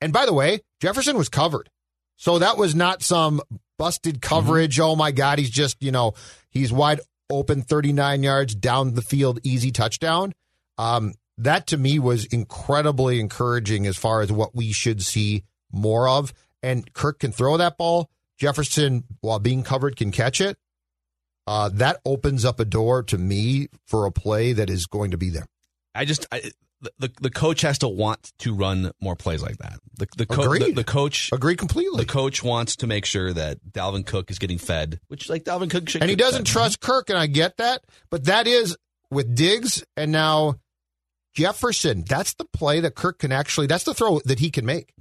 And by the way, Jefferson was covered. So that was not some busted coverage. Oh my God, he's just, you know, he's wide open 39 yards down the field, easy touchdown. Um, that to me was incredibly encouraging as far as what we should see more of. And Kirk can throw that ball. Jefferson, while being covered, can catch it. Uh, that opens up a door to me for a play that is going to be there. I just I, the the coach has to want to run more plays like that. The the, co- the, the coach Agree completely. the coach wants to make sure that Dalvin Cook is getting fed, which like Dalvin Cook should. and he doesn't fed. trust Kirk, and I get that. But that is with Diggs and now Jefferson. That's the play that Kirk can actually. That's the throw that he can make.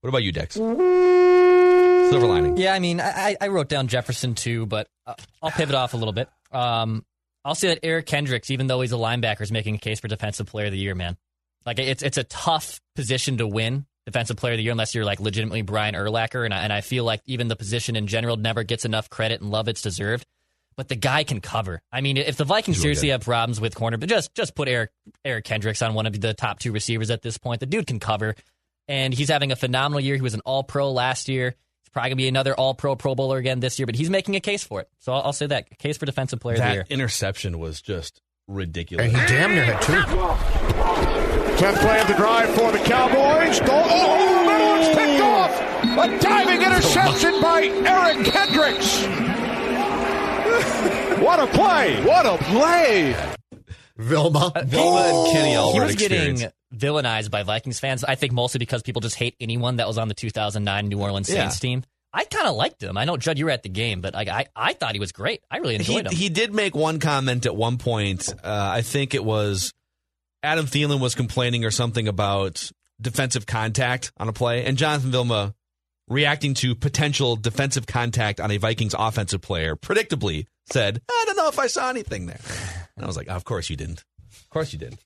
What about you, Dex? Silver lining. Yeah, I mean, I, I I wrote down Jefferson too, but uh, I'll pivot off a little bit. Um, I'll say that Eric Kendricks, even though he's a linebacker, is making a case for Defensive Player of the Year. Man, like it's it's a tough position to win Defensive Player of the Year unless you're like legitimately Brian Urlacher, and I, and I feel like even the position in general never gets enough credit and love it's deserved. But the guy can cover. I mean, if the Vikings seriously have problems with corner, but just just put Eric Eric Kendricks on one of the top two receivers at this point. The dude can cover, and he's having a phenomenal year. He was an All Pro last year. He's probably gonna be another All Pro Pro Bowler again this year. But he's making a case for it. So I'll, I'll say that case for Defensive Player of the Year. That interception was just ridiculous. And he damn near had two. Tenth play of the drive for the Cowboys. Don't, oh, oh, middle, it's picked off. A diving interception by Eric Kendricks. what a play! What a play! Vilma. Uh, Vilma and Kenny he Albert was experience. Villainized by Vikings fans. I think mostly because people just hate anyone that was on the 2009 New Orleans Yeah. Saints team. I kind of liked him. I know Judd, you were at the game, but like I, I thought he was great. I really he, enjoyed him. he did make one comment at one point. Uh, I think it was Adam Thielen was complaining or something about defensive contact on a play, and Jonathan Vilma reacting to potential defensive contact on a Vikings offensive player, predictably said, "I don't know if I saw anything there." And I was like, "Of course you didn't. Of course you didn't."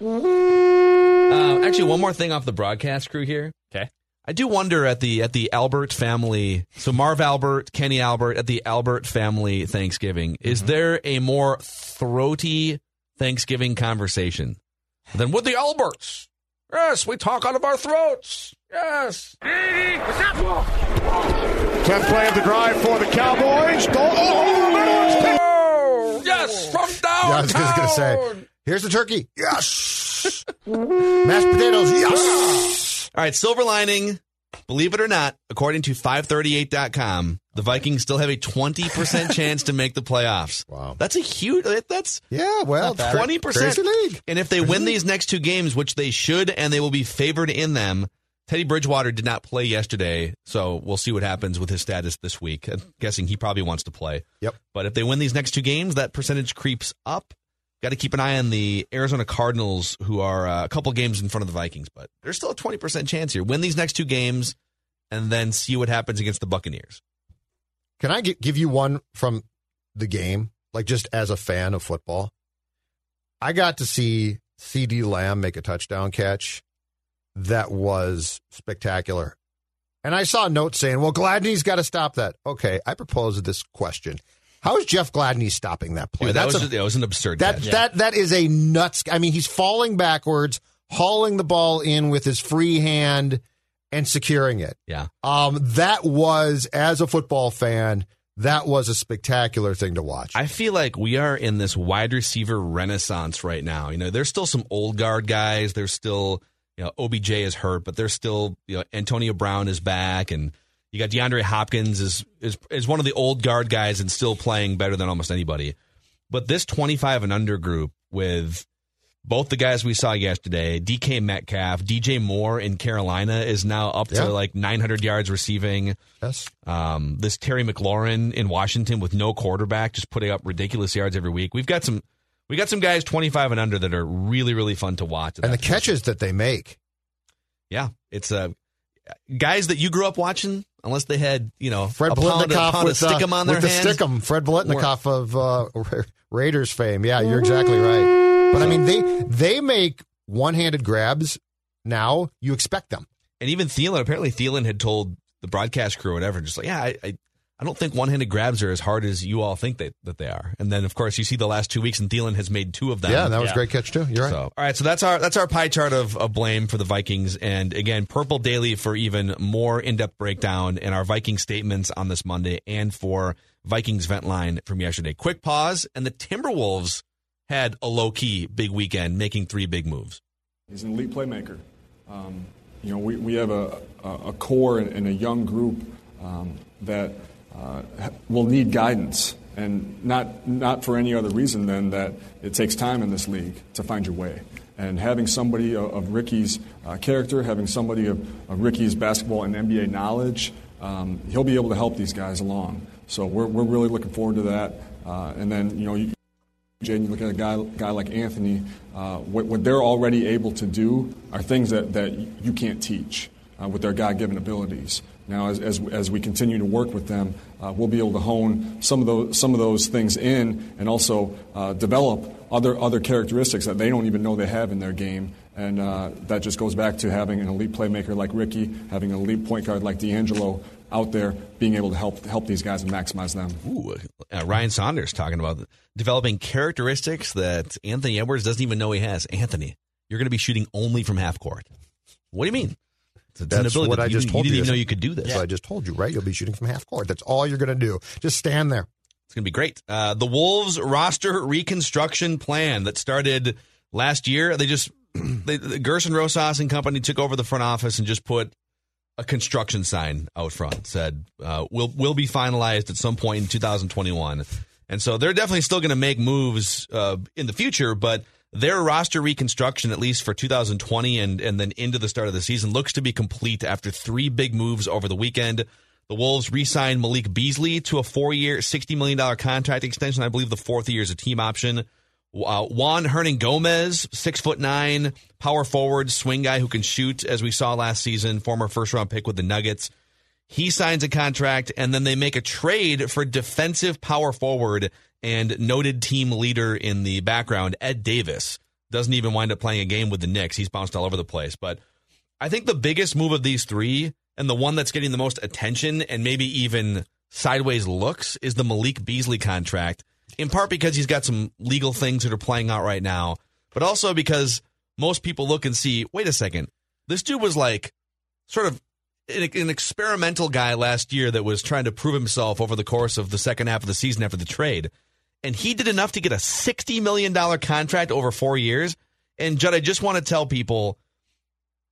Uh, actually, one more thing off the broadcast crew here. okay. I do wonder at the at the Albert family. So Marv Albert, Kenny Albert at the Albert family Thanksgiving. Is there a more throaty Thanksgiving conversation than with the Alberts? Yes, we talk out of our throats. Yes. Tenth play of the drive for the Cowboys. Don't, oh, middle, it's picked Oh, yes, from downtown. Yeah, I was just going to say, here's the turkey. Yes. Mashed potatoes. Yes. All right, silver lining. Believe it or not, according to 538.com, the Vikings still have a 20% chance to make the playoffs. Wow. That's a huge that's Yeah, well, Not bad. Twenty percent Crazy league. And if they win these next two games, which they should, and they will be favored in them, Teddy Bridgewater did not play yesterday, so we'll see what happens with his status this week. I'm guessing he probably wants to play. Yep. But if they win these next two games, that percentage creeps up. Got to keep an eye on the Arizona Cardinals, who are uh, a couple games in front of the Vikings, but there's still a 20% chance here. Win these next two games, and then see what happens against the Buccaneers. Can I give you one from the game? Like just as a fan of football, I got to see CeeDee Lamb make a touchdown catch that was spectacular. And I saw a note saying, well, Gladney's got to stop that. Okay, I propose this question. How is Jeff Gladney stopping that play? Dude, that, was, a- that was an absurd that catch. that that is a nuts. I mean, he's falling backwards, hauling the ball in with his free hand and securing it. Yeah. Um, that was as a football fan, that was a spectacular thing to watch. I feel like we are in this wide receiver renaissance right now. You know, there's still some old guard guys. There's still, you know, OBJ is hurt, but there's still, you know, Antonio Brown is back, and you got DeAndre Hopkins is is is one of the old guard guys and still playing better than almost anybody. But this 25 and under group with both the guys we saw yesterday, DK Metcalf, DJ Moore in Carolina is now up Yeah. to like 900 yards receiving. Yes. Um, this Terry McLaurin in Washington with no quarterback, just putting up ridiculous yards every week. We've got some, we got some guys 25 and under that are really, really fun to watch. And the position. catches that they make. Yeah, it's uh, guys that you grew up watching, unless they had you know Fred a pound, a Biletnikoff with, uh, stickum on their with the hands. stickum. Fred Biletnikoff of uh, Raiders fame. Yeah, you're exactly right. But I mean, they they make one-handed grabs now. You expect them. And even Thielen, apparently Thielen had told the broadcast crew or whatever, just like, yeah, I, I, I don't think one-handed grabs are as hard as you all think that, that they are. And then of course you see the last two weeks, and Thielen has made two of them. Yeah, that was a great catch too. You're right. So, all right, so that's our that's our pie chart of, of blame for the Vikings, and again, Purple Daily for even more in depth breakdown in our Viking statements on this Monday, and for Vikings vent line from yesterday. Quick pause, and the Timberwolves had a low key big weekend, making three big moves. He's an elite playmaker. Um, you know, we, we have a, a, a core and, and a young group um, that uh, will need guidance, and not not for any other reason than that it takes time in this league to find your way. And having somebody of, of Ricky's uh, character, having somebody of, of Ricky's basketball and NBA knowledge, um, he'll be able to help these guys along. So we're, we're really looking forward to that. Uh, and then, you know, you, Jay, you look at a guy, guy like Anthony, uh, what, what they're already able to do are things that, that you can't teach uh, with their God given abilities. Now, as, as, as we continue to work with them, uh, we'll be able to hone some of those, some of those things in and also uh, develop other, other characteristics that they don't even know they have in their game. And uh, that just goes back to having an elite playmaker like Ricky, having an elite point guard like D'Angelo out there, being able to help, help these guys and maximize them. Ooh, uh, Ryan Saunders talking about developing characteristics that Anthony Edwards doesn't even know he has. Anthony, you're going to be shooting only from half court. What do you mean? That's what I just didn't- told you. you. didn't even know you could do this. That's what I just told you, right? You'll be shooting from half court. That's all you're going to do. Just stand there. It's going to be great. Uh, the Wolves roster reconstruction plan that started last year. They just they, the Gerson Rosas and company took over the front office and just put a construction sign out front. Said uh, will will be finalized at some point in 2021. And so they're definitely still going to make moves uh, in the future, but their roster reconstruction, at least for 2020 and and then into the start of the season, looks to be complete after three big moves over the weekend. The Wolves re-signed Malik Beasley to a four-year, $60 million contract extension. I believe the fourth year is a team option. Uh, Juan Hernangomez, six foot nine, power forward, swing guy who can shoot, as we saw last season, former first round pick with the Nuggets. He signs a contract, and then they make a trade for defensive power forward and noted team leader in the background, Ed Davis. Doesn't even wind up playing a game with the Knicks. He's bounced all over the place. But I think the biggest move of these three, and the one that's getting the most attention and maybe even sideways looks, is the Malik Beasley contract. In part because he's got some legal things that are playing out right now, but also because most people look and see, wait a second, this dude was like sort of an, experimental guy last year that was trying to prove himself over the course of the second half of the season after the trade. And he did enough to get a $60 million contract over four years. And Judd, I just want to tell people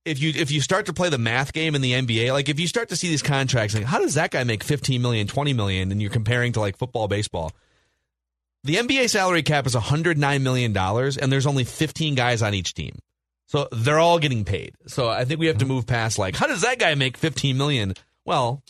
if you if you start to play the math game in the NBA, like if you start to see these contracts, like how does that guy make 15 million, 20 million, and you're comparing to like football, baseball? The NBA salary cap is 109 million dollars, and there's only 15 guys on each team, so they're all getting paid. So I think we have to mm-hmm. move past like how does that guy make 15 million? Well,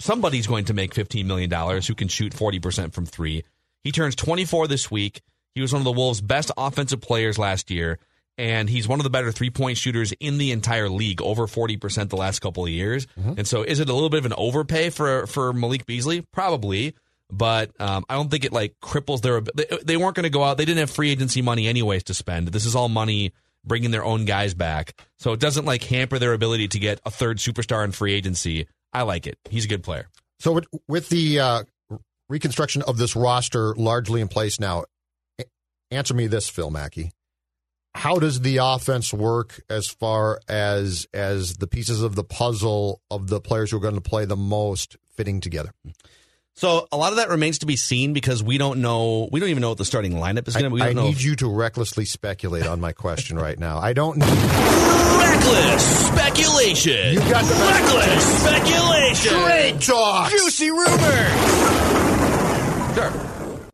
somebody's going to make 15 million dollars who can shoot 40 percent from three. He turns 24 this week. He was one of the Wolves' best offensive players last year and he's one of the better three point shooters in the entire league, over forty percent the last couple of years. And so, is it a little bit of an overpay for for Malik Beasley? Probably, but um, I don't think it like cripples their. They, they weren't going to go out. They didn't have free agency money anyways to spend. This is all money bringing their own guys back, so it doesn't like hamper their ability to get a third superstar in free agency. I like it. He's a good player. So with, with the uh, reconstruction of this roster largely in place now, answer me this, Phil Mackey. How does the offense work as far as as the pieces of the puzzle of the players who are going to play the most fitting together? So a lot of that remains to be seen because we don't know. We don't even know what the starting lineup is going to be. We I know need if- you to recklessly speculate on my question right now. I don't need Reckless speculation. You got the reckless speculation. Trade talks. Juicy rumors. Sure.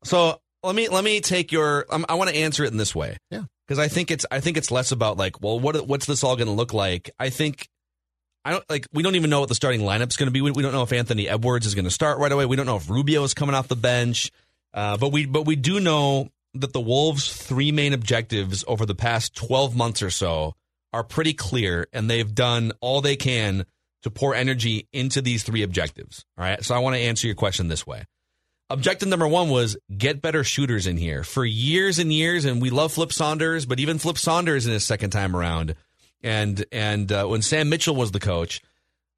So let me let me take your. Um, I want to answer it in this way. Yeah. because I think it's I think it's less about like, well, what what's this all going to look like? I think I don't like we don't even know what the starting lineup's going to be. We, we don't know if Anthony Edwards is going to start right away. We don't know if Rubio is coming off the bench. Uh, but we but we do know that the Wolves' three main objectives over the past 12 months or so are pretty clear, and they've done all they can to pour energy into these three objectives. All right. So I want to answer your question this way. Objective number one was get better shooters in here for years and years, and we love Flip Saunders, but even Flip Saunders in his second time around, and and uh, when Sam Mitchell was the coach,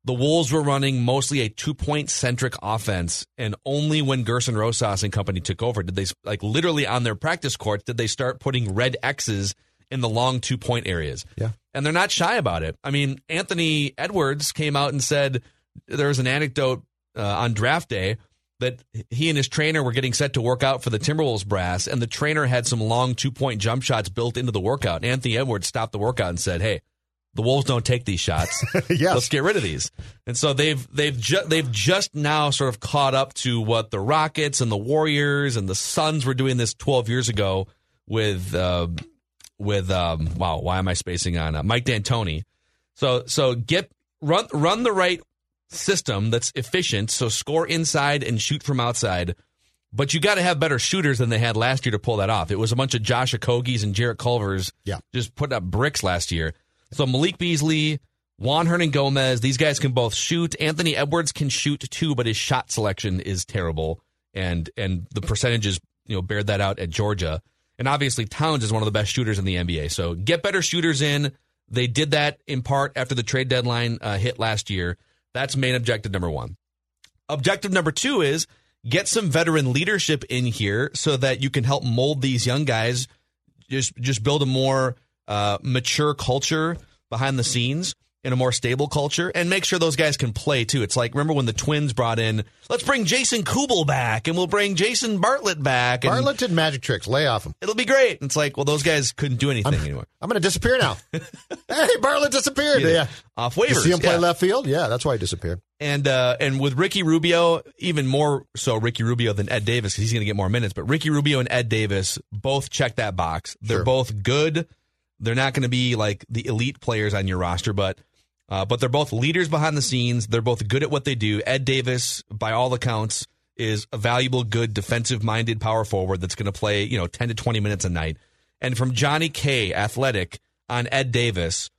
the Wolves were running mostly a two point centric offense, and only when Gerson Rosas and company took over did they like literally on their practice courts did they start putting red X's in the long two point areas. Yeah, and they're not shy about it. I mean, Anthony Edwards came out and said there was an anecdote uh, on draft day that he and his trainer were getting set to work out for the Timberwolves brass, and the trainer had some long two point jump shots built into the workout. Anthony Edwards stopped the workout and said, "Hey." The Wolves don't take these shots. yes. Let's get rid of these. And so they've they've ju- they've just now sort of caught up to what the Rockets and the Warriors and the Suns were doing this 12 years ago with uh, with um, wow why am I spacing on uh, Mike D'Antoni. So so get run run the right system that's efficient. So score inside and shoot from outside. But you got to have better shooters than they had last year to pull that off. It was a bunch of Josh Okogies and Jarrett Culvers yeah. just putting up bricks last year. So Malik Beasley, Juan Hernangomez, these guys can both shoot. Anthony Edwards can shoot too, but his shot selection is terrible, and and the percentages you know bear that out at Georgia. And obviously Towns is one of the best shooters in the NBA. So get better shooters in. They did that in part after the trade deadline uh, hit last year. That's main objective number one. Objective number two is get some veteran leadership in here so that you can help mold these young guys. Just just build a more uh, mature culture behind the scenes in a more stable culture and make sure those guys can play too. It's like remember when the Twins brought in, let's bring Jason Kubel back and we'll bring Jason Bartlett back. And Bartlett did magic tricks. Lay off him. It'll be great. It's like, well, those guys couldn't do anything I'm, anymore. I'm going to disappear now. hey, Bartlett disappeared. Yeah. Yeah. Off waivers. You see him play yeah. left field? Yeah, that's why he disappeared. And uh, and with Ricky Rubio, even more so Ricky Rubio than Ed Davis because he's going to get more minutes. But Ricky Rubio and Ed Davis both check that box. They're Sure. both good. They're not going to be like the elite players on your roster, but uh, but they're both leaders behind the scenes. They're both good at what they do. Ed Davis, by all accounts, is a valuable, good defensive-minded power forward that's going to play you know ten to twenty minutes a night. And from Johnny K, athletic, on Ed Davis,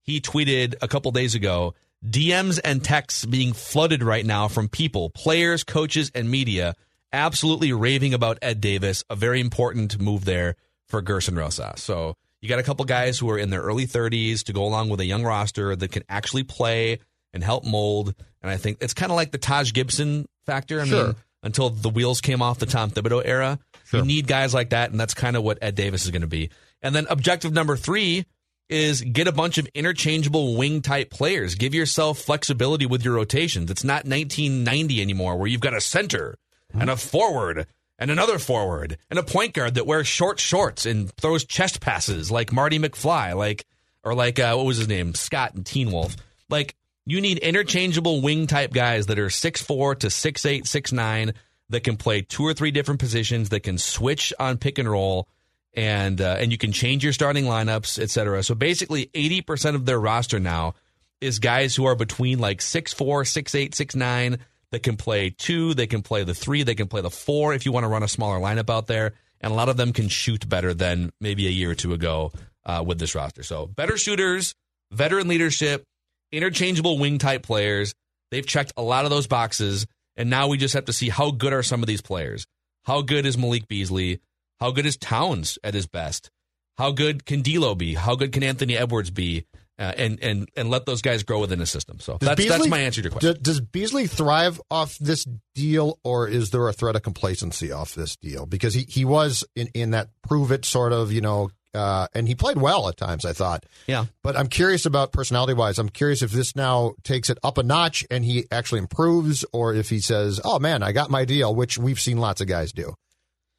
he tweeted a couple days ago DMs and texts being flooded right now from people, players, coaches, and media, absolutely raving about Ed Davis. A very important move there for Gerson Rosas. So you got a couple guys who are in their early 30s to go along with a young roster that can actually play and help mold. And I think it's kind of like the Taj Gibson factor. I Sure. mean, until the wheels came off the Tom Thibodeau era, you need guys like that, and that's kind of what Ed Davis is going to be. And then objective number three is get a bunch of interchangeable wing type players. Give yourself flexibility with your rotations. It's not 1990 anymore where you've got a center and a forward and another forward and a point guard that wears short shorts and throws chest passes like Marty McFly, like or like uh, what was his name, Scott and Teen Wolf. Like you need interchangeable wing type guys that are six four to six eight, six nine that can play two or three different positions that can switch on pick and roll and uh, and you can change your starting lineups, et cetera. So basically, eighty percent of their roster now is guys who are between like six four, six eight, six nine that can play two, they can play the three, they can play the four if you want to run a smaller lineup out there, and a lot of them can shoot better than maybe a year or two ago uh, with this roster. So better shooters, veteran leadership, interchangeable wing type players. They've checked a lot of those boxes, and now we just have to see how good are some of these players. How good is Malik Beasley? How good is Towns at his best? How good can D'Lo be? How good can Anthony Edwards be? Uh, and and and let those guys grow within a system. So Does that's that's my answer to your question. do- Does Beasley thrive off this deal, or is there a threat of complacency off this deal? Because he, he was in, in that prove it sort of, you know, uh, and he played well at times, I thought. Yeah. But I'm curious about personality wise. I'm curious if this now takes it up a notch and he actually improves, or if he says, oh man, I got my deal, which we've seen lots of guys do.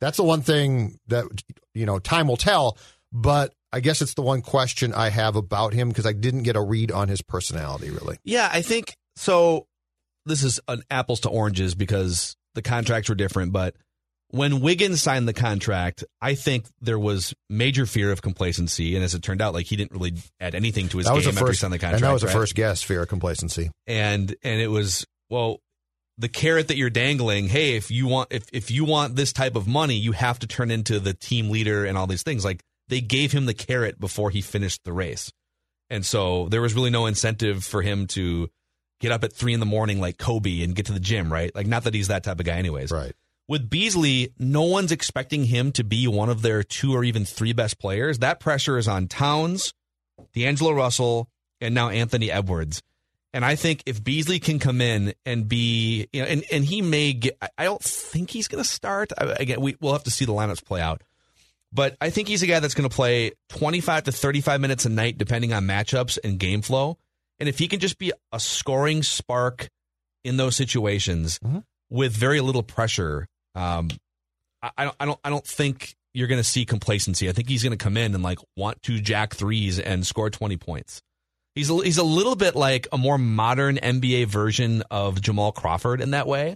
That's the one thing that, you know, time will tell. But I guess it's the one question I have about him because I didn't get a read on his personality, really. Yeah, I think so. This is an apples to oranges because the contracts were different, but when Wiggins signed the contract, I think there was major fear of complacency, and as it turned out, like he didn't really add anything to his That game was the after he first, signed the contract. and that was the first guess, fear of complacency. and and it was well the carrot that you're dangling hey if you want if, if you want this type of money you have to turn into the team leader and all these things like they gave him the carrot before he finished the race. And so there was really no incentive for him to get up at three in the morning like kobe and get to the gym right? Like not that he's that type of guy anyways. Right. With beasley no one's expecting him to be one of their two or even three best players. That pressure is on towns d'angelo russell and now anthony edwards. And I think if Beasley can come in and be, you know, and, and he may get, I- don't think he's going to start. I- Again, we, we'll have to see the lineups play out. But I think he's a guy that's going to play 25 to 35 minutes a night, depending on matchups and game flow. And if he can just be a scoring spark in those situations with very little pressure, um, I, I don't, I don't, I don't think you're going to see complacency. I think he's going to come in and like want to jack threes and score 20 points. He's a, he's a little bit like a more modern NBA version of Jamal Crawford in that way,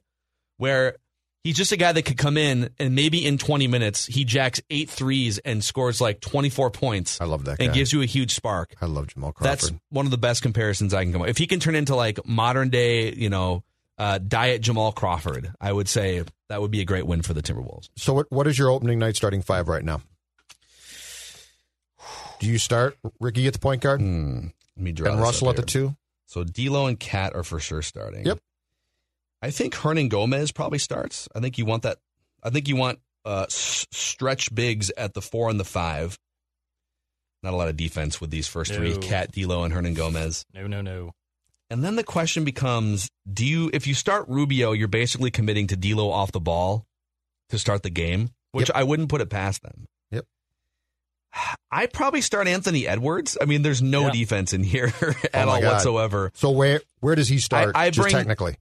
where he's just a guy that could come in and maybe in 20 minutes he jacks eight threes and scores like 24 points. I love that and guy. gives you a huge spark. I love Jamal Crawford. That's one of the best comparisons I can come up. If he can turn into like modern day, you know, uh, diet Jamal Crawford, I would say that would be a great win for the Timberwolves. So what what is your opening night starting five right now? Do you start Ricky at the point guard? Hmm. Let me draw and this Russell up at the two. So D'Lo and Cat are for sure starting. Yep. I think Hernangomez probably starts. I think you want that. I think you want uh, s- stretch bigs at the four and the five. Not a lot of defense with these first three: No. Cat, D'Lo, and Hernangomez. No, no, no. And then the question becomes: Do you, if you start Rubio, you're basically committing to D'Lo off the ball to start the game, which I wouldn't put it past them. Yep. I probably start Anthony Edwards. I mean, there's no defense in here at Oh all God. whatsoever. So where where does he start? I- I just bring- technically.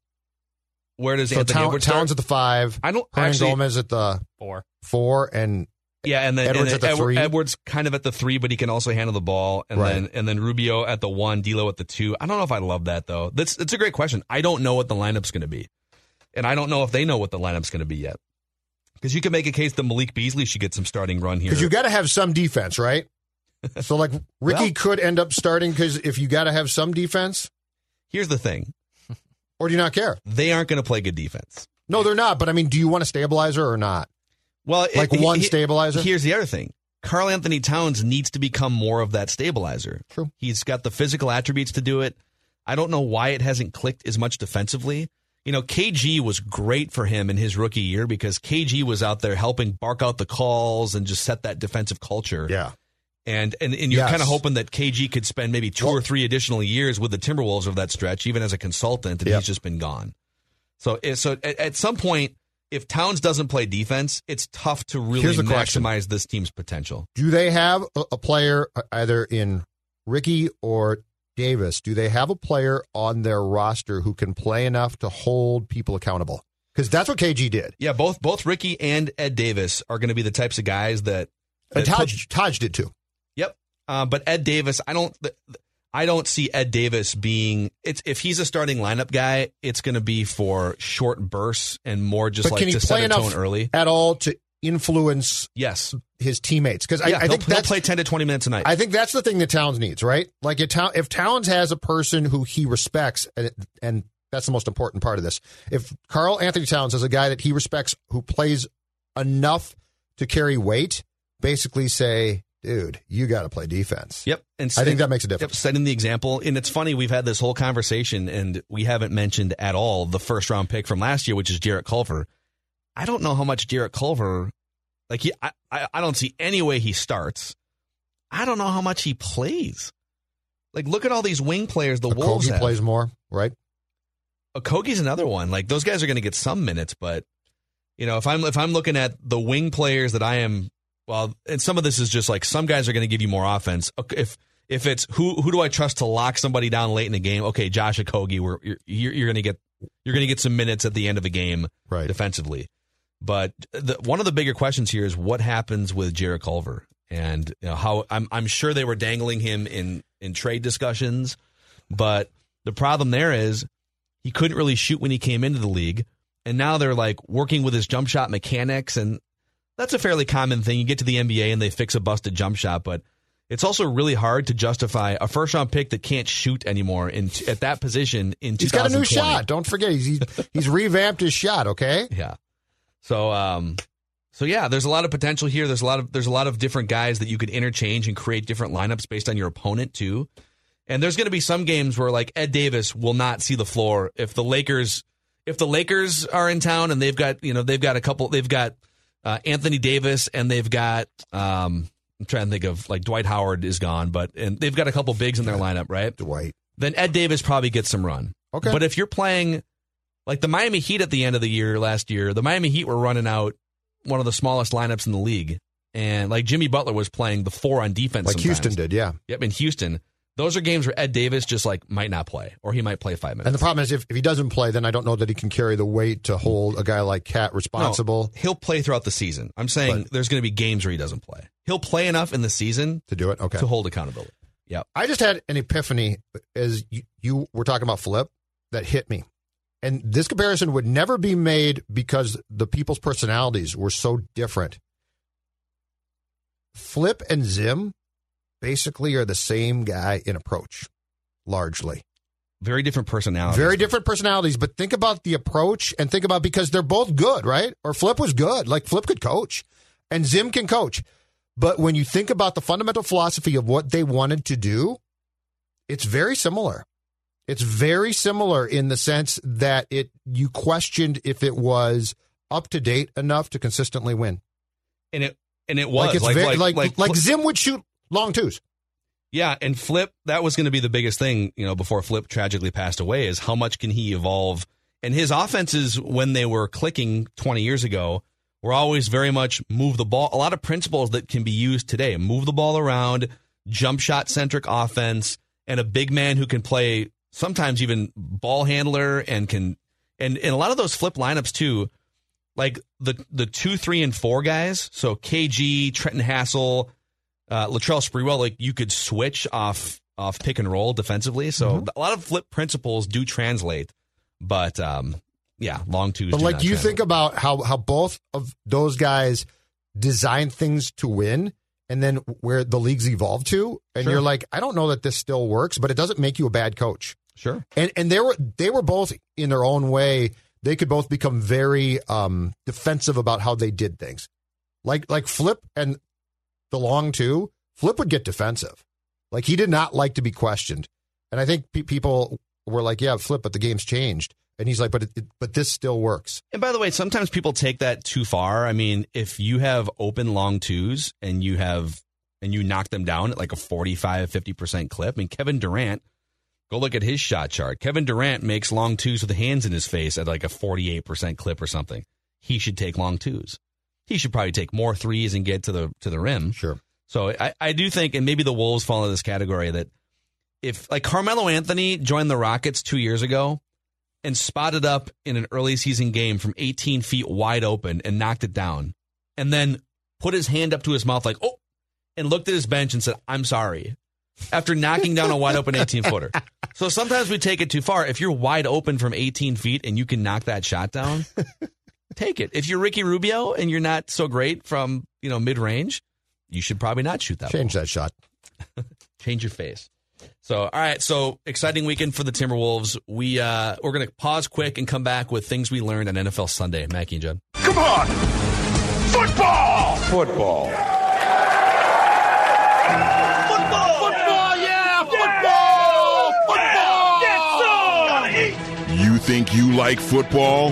Where does so Anthony Town- Edwards Towns start? at the five. I don't Hernan actually- Gomez at the four. Four and Yeah, and then Edwards and at the Ed- three? Edwards kind of at the three, but he can also handle the ball, and Right. then and then Rubio at the one, D'Lo at the two. I don't know if I love that though. That's that's a great question. I don't know what the lineup's going to be, and I don't know if they know what the lineup's going to be yet. Because you can make a case that Malik Beasley should get some starting run here. because you got to have some defense, right? So like Ricky Well- could end up starting because if you got to have some defense, Here's the thing: or do you not care? they aren't going to play good defense. No, they're not. But I mean, do you want a stabilizer or not? Well, Like it- one stabilizer? Here's the other thing: Karl-Anthony Towns needs to become more of that stabilizer. True. He's got the physical attributes to do it. I don't know why it hasn't clicked as much defensively. You know, KG was great for him in his rookie year because KG was out there helping bark out the calls and just set that defensive culture. Yeah. And and, and you're Yes. kind of hoping that KG could spend maybe two or three additional years with the Timberwolves of that stretch, even as a consultant, and Yep. he's just been gone. So so at, at some point, if Towns doesn't play defense, it's tough to really the question. maximize this team's potential. Do they have a, a player uh, either in Ricky or Davis? Do they have a player on their roster who can play enough to hold people accountable? Because that's what KG did. Yeah, both both Ricky and Ed Davis are going to be the types of guys that. And that put- Taj, Taj did too. Uh, but Ed Davis, I don't. I don't see Ed Davis being. It's if he's a starting lineup guy, it's going to be for short bursts and more just but like can he to play set a tone early. at all to influence Yes, his teammates? Because yeah, I, I think he'll play ten to twenty minutes a night. I think that's the thing that Towns needs, right? Like if, Town, if Towns has a person who he respects, and, and that's the most important part of this. If Karl-Anthony Towns is a guy that he respects who plays enough to carry weight, basically say, dude, you got to play defense. Yep. And I think that makes a difference. Yep, setting the example. And it's funny, we've had this whole conversation and we haven't mentioned at all the first round pick from last year, which is Jarrett Culver. I don't know how much Jarrett Culver, like, he, I, I, I don't see any way he starts. I don't know how much he plays. Like, look at all these wing players the Wolves have. plays more, right? Okogie's another one. Like those guys are going to get some minutes, but you know, if I'm if I'm looking at the wing players that I am, well, and some of this is just like some guys are going to give you more offense. If if it's who who do I trust to lock somebody down late in the game? Okay, Josh Okogie, we're you're, you're, you're going to get you're going to get some minutes at the end of the game right. defensively. But the, one of the bigger questions here is what happens with Jarrett Culver, and you know, how I'm I'm sure they were dangling him in in trade discussions, but the problem there is he couldn't really shoot when he came into the league. and now they're like working with his jump shot mechanics, and that's a fairly common thing. You get to the NBA and they fix a busted jump shot, but it's also really hard to justify a first round pick that can't shoot anymore in at that position in He's got a new shot. Don't forget, he's he's, he's revamped his shot. Okay. Yeah. So um so yeah, there's a lot of potential here. There's a lot of there's a lot of different guys that you could interchange and create different lineups based on your opponent too. And there's going to be some games where like Ed Davis will not see the floor if the Lakers if the Lakers are in town and they've got, you know, they've got a couple they've got uh, Anthony Davis and they've got um I'm trying to think of like Dwight Howard is gone, but and they've got a couple bigs in their lineup, right? Dwight. Then Ed Davis probably gets some run. Okay. But if you're playing like the Miami Heat at the end of the year last year, the Miami Heat were running out one of the smallest lineups in the league. And like Jimmy Butler was playing the four on defense. Like sometimes. Houston did, yeah. Yep, in Houston. Those are games where Ed Davis just like might not play, or he might play five minutes. And the problem is, if, if he doesn't play, then I don't know that he can carry the weight to hold a guy like Cat responsible No, he'll play throughout the season. I'm saying there's going to be games where he doesn't play. He'll play enough in the season to do it. Okay. to hold accountability. Yeah, I just had an epiphany as you, you were talking about Flip that hit me. And this comparison would never be made because the people's personalities were so different. Flip and Zim basically are the same guy in approach, largely. Very different personalities. Very different personalities, but think about the approach and think about because they're both good, right? Or Flip was good. Like Flip could coach and Zim can coach. But when you think about the fundamental philosophy of what they wanted to do, it's very similar. It's very similar in the sense that it you questioned if it was up to date enough to consistently win. And it and it was Like it's like very, like, like, like, Zim would shoot long twos. Yeah, and Flip, that was going to be the biggest thing, you know, before Flip tragically passed away is how much can he evolve? And his offenses when they were clicking 20 years ago were always very much move the ball. A lot of principles that can be used today. Move the ball around, jump shot centric offense, and a big man who can play sometimes even ball handler and can and and a lot of those flip lineups too, like the the two, three, and four guys. So KG, Trenton Hassell, uh, Latrell Sprewell, like you could switch off off pick and roll defensively. So a lot of flip principles do translate, but um, yeah, long twos. But like you translate. think about how how both of those guys design things to win and then where the league's evolved to and Sure. you're like I don't know that this still works but it doesn't make you a bad coach. Sure. And and they were they were both in their own way they could both become very um defensive about how they did things. Like like Flip and the long two, Flip would get defensive. Like he did not like to be questioned. And I think pe- people were like, yeah, Flip but the game's changed. And he's like, but it, it, but this still works. And by the way, sometimes people take that too far. I mean, if you have open long twos and you have and you knock them down at like a 45 50% clip, I mean, Kevin Durant, go look at his shot chart. Kevin Durant makes long twos with hands in his face at like a 48% clip or something. He should take long twos. He should probably take more threes and get to the to the rim. Sure. So I, I do think, and maybe the Wolves fall into this category that if like Carmelo Anthony joined the Rockets two years ago and spotted up in an early season game from 18 feet wide open and knocked it down, and then put his hand up to his mouth like, oh, and looked at his bench and said, I'm sorry, after knocking down a wide open 18 footer. So sometimes we take it too far. If you're wide open from 18 feet and you can knock that shot down, take it. If you're Ricky Rubio and you're not so great from, you know, mid range, you should probably not shoot that Change that shot. change your face. So, all right. So, exciting weekend for the Timberwolves. We uh, we're gonna pause quick and come back with things we learned on NFL Sunday. Mackey and Judd. Come on! Football! Football. Football! Football, yeah! Football! Football! You think you like football?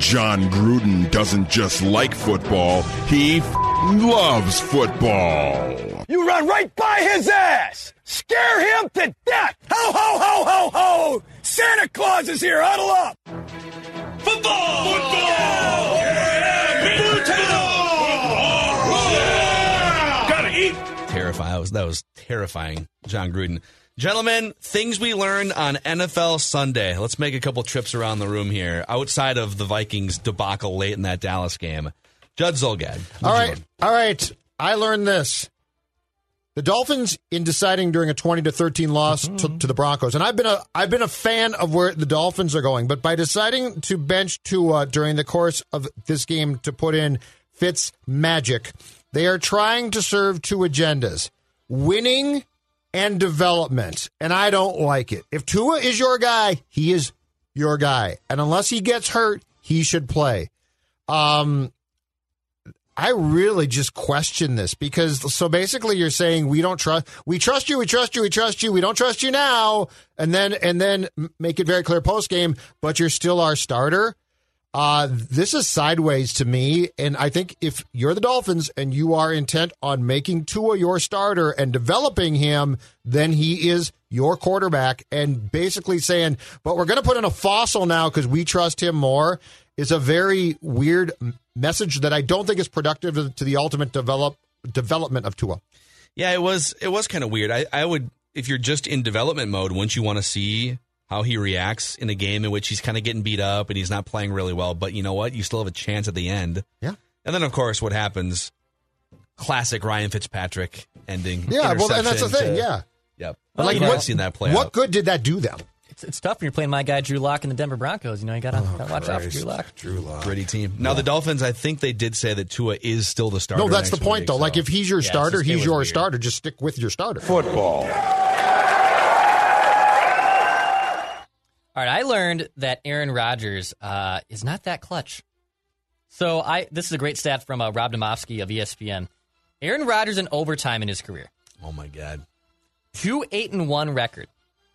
Jon Gruden doesn't just like football, he f- loves football. You run right by his ass! Scare him to death! Ho, ho, ho, ho, ho! Santa Claus is here! Huddle up! Football! Football! Yeah! Football! Gotta eat! Terrifying. That was, that was terrifying, Jon Gruden. Gentlemen, things we learned on NFL Sunday. Let's make a couple trips around the room here, outside of the Vikings debacle late in that Dallas game. Judd Zulgad. All right. All right. I learned this. The Dolphins, in deciding during a twenty to thirteen loss to, mm-hmm. to the Broncos, and I've been a I've been a fan of where the Dolphins are going, but by deciding to bench Tua during the course of this game to put in Fitz magic, they are trying to serve two agendas: winning and development. And I don't like it. If Tua is your guy, he is your guy, and unless he gets hurt, he should play. Um, I really just question this because so basically you're saying we don't trust we trust you we trust you we trust you we don't trust you now and then and then make it very clear post game but you're still our starter. Uh, this is sideways to me, and I think if you're the Dolphins and you are intent on making Tua your starter and developing him, then he is your quarterback. And basically saying, but we're going to put in a fossil now because we trust him more is a very weird message that I don't think is productive to the ultimate develop development of Tua. Yeah, it was it was kind of weird. I, I would if you're just in development mode, wouldn't you want to see how he reacts in a game in which he's kind of getting beat up and he's not playing really well, but you know what? You still have a chance at the end. Yeah. And then of course what happens classic Ryan Fitzpatrick ending. Yeah, well and that's the thing, to- yeah. Yep. Well, like you you know, have seen that play What out. good did that do them? It's, it's tough when you're playing my guy Drew Lock in the Denver Broncos. You know, you gotta, oh, gotta watch out for Drew Lock. Drew Lock. Gritty team. Now the Dolphins, I think they did say that Tua is still the starter. No, that's the point week, though. so- Like if he's your Yeah, starter, he's your weird. starter. Just stick with your starter. Football. All right, I learned that Aaron Rodgers uh, is not that clutch. So I this is a great stat from uh, Rob Demovsky of ESPN. Aaron Rodgers in overtime in his career, Oh my god. two eight and one record.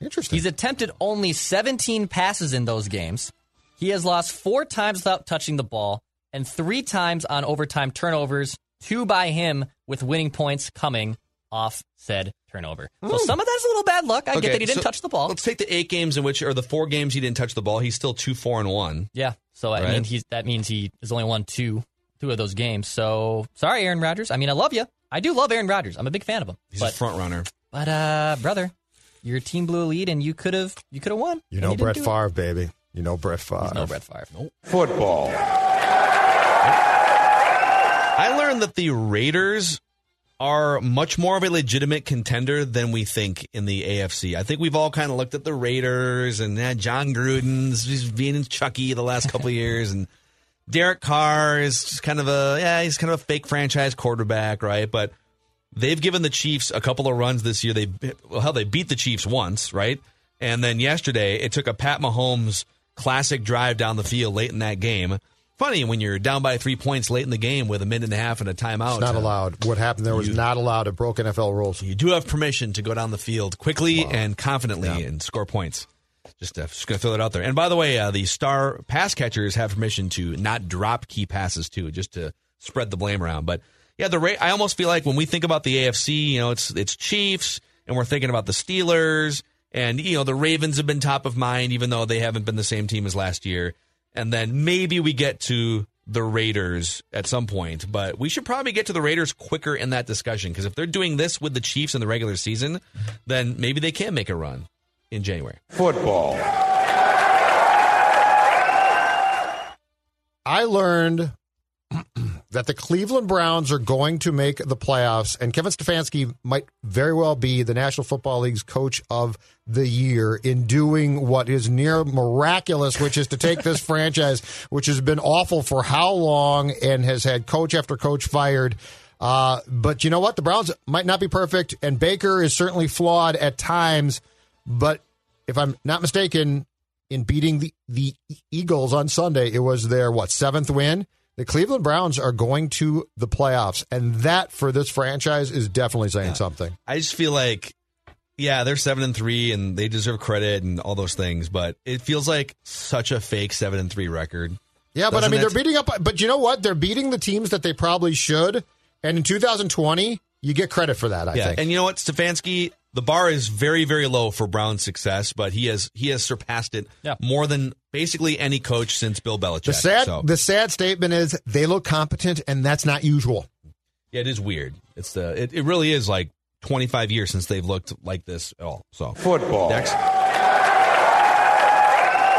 Interesting. He's attempted only 17 passes in those games. He has lost four times without touching the ball and three times on overtime turnovers, two by him with winning points coming off said turnover. So some of that's a little bad luck. I get that he didn't so touch the ball. Let's take the eight games in which, or the four games he didn't touch the ball. He's still two, four, and one. Yeah. So I Right. mean, he's that means he has only won two two of those games. So sorry, Aaron Rodgers. I mean, I love you. I do love Aaron Rodgers. I'm a big fan of him. He's but a front runner. but uh, brother, your team blew a lead, and you could have you could have won. You know didn't Brett do it. Favre, baby. You know Brett Favre. No Brett Favre. Nope. Football. I learned that the Raiders are much more of a legitimate contender than we think in the AFC. I think we've all kind of looked at the Raiders and Jon Gruden's just being Chucky the last couple of years, and Derek Carr is just kind of a yeah, he's kind of a fake franchise quarterback, right? But they've given the Chiefs a couple of runs this year. They well, hell, they beat the Chiefs once, right? And then yesterday, it took a Pat Mahomes classic drive down the field late in that game. Funny when you're down by three points late in the game with a minute and a half and a timeout. It's not to- allowed. What happened there was You- not allowed. It broke NFL rules. You do have permission to go down the field quickly and confidently and score points. Just, uh, just going to throw that out there. And by the way, uh, the star pass catchers have permission to not drop key passes too, just to spread the blame around. But yeah, the Ra- I almost feel like when we think about the AFC, you know, it's it's Chiefs, and we're thinking about the Steelers, and you know the Ravens have been top of mind, even though they haven't been the same team as last year. And then maybe we get to the Raiders at some point, but we should probably get to the Raiders quicker in that discussion because if they're doing this with the Chiefs in the regular season, then maybe they can make a run in January. Football. I learned that the Cleveland Browns are going to make the playoffs, and Kevin Stefanski might very well be the National Football League's coach of the year in doing what is near miraculous, which is to take this franchise, which has been awful for how long and has had coach after coach fired. Uh, but you know what? The Browns might not be perfect, and Baker is certainly flawed at times. But if I'm not mistaken, in beating the, the Eagles on Sunday, it was their what seventh win. The Cleveland Browns are going to the playoffs, and that for this franchise is definitely saying something. I just feel like, yeah, they're seven and three, and they deserve credit and all those things, but it feels like such a fake seven and three record. Yeah, but I mean, they're beating up. But you know what? They're beating the teams that they probably should. And in 2020, you get credit for that. I yeah, think. and you know what, Stefanski, the bar is very, very low for Brown's success, but he has he has surpassed it more than basically any coach since Bill Belichick. the sad, So, the sad statement is they look competent, and that's not usual. yeah, it is weird. It's the it, it really is like 25 years since they've looked like this at all. So Football. Dex?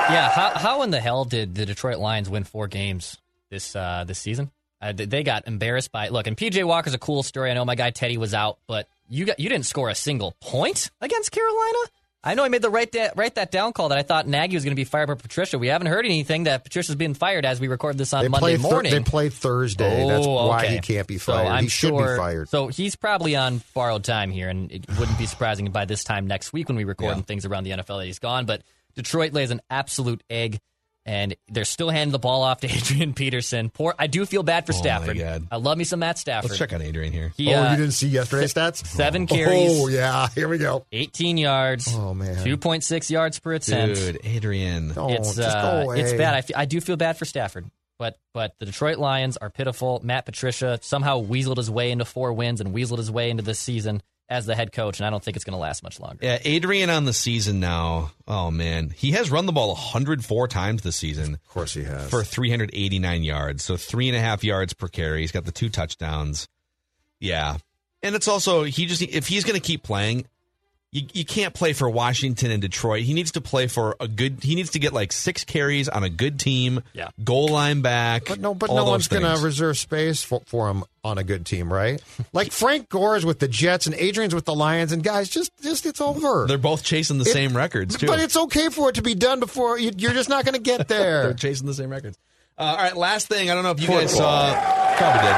Yeah, how, how in the hell did the Detroit Lions win four games this uh, this season? Uh, they- they got embarrassed by look, and PJ Walker's a cool story. I know my guy Teddy was out, but you got you didn't score a single point against Carolina. I know I made the right that write that down call that I thought Nagy was going to be fired by Patricia. We haven't heard anything that Patricia's been fired as we record this on They Monday thir- morning. they play Thursday. That's Oh, why okay. he can't be So fired. I'm he should sure, be fired. So he's probably on borrowed time here, and it wouldn't be surprising by this time next week when we record and things around the NFL that he's gone. But Detroit lays an absolute egg, and they're still handing the ball off to Adrian Peterson. Poor, I do feel bad for Oh, my Stafford. God. I love me some Matt Stafford. Let's check on Adrian here. He, oh, uh, you didn't see yesterday's stats? Seven carries. Oh, yeah. Here we go. 18 yards. Oh, man. 2.6 yards per attempt. Dude, Adrian. Don't it's just uh, go away. it's bad. I, do feel bad for Stafford, but but the Detroit Lions are pitiful. Matt Patricia somehow weaseled his way into four wins and weaseled his way into this season as the head coach, and I don't think it's going to last much longer. Yeah, Adrian on the season now. Oh man, he has run the ball 104 times this season Of course he has. for 389 yards, so three and a half yards per carry. He's got the two touchdowns. Yeah, and it's also he just if he's going to keep playing, you, you can't play for Washington and Detroit. He needs to play for a good. He needs to get like six carries on a good team. Yeah. goal line back. But no, but all no one's going to reserve space for, for him on a good team, right? Like Frank Gore's with the Jets and Adrian's with the Lions, and guys, just just it's over. They're both chasing the It- same records too. But it's okay for it to be done before you, you're just not going to get there. They're chasing the same records. Uh, all right, last thing. I don't know if you guys saw. Probably did.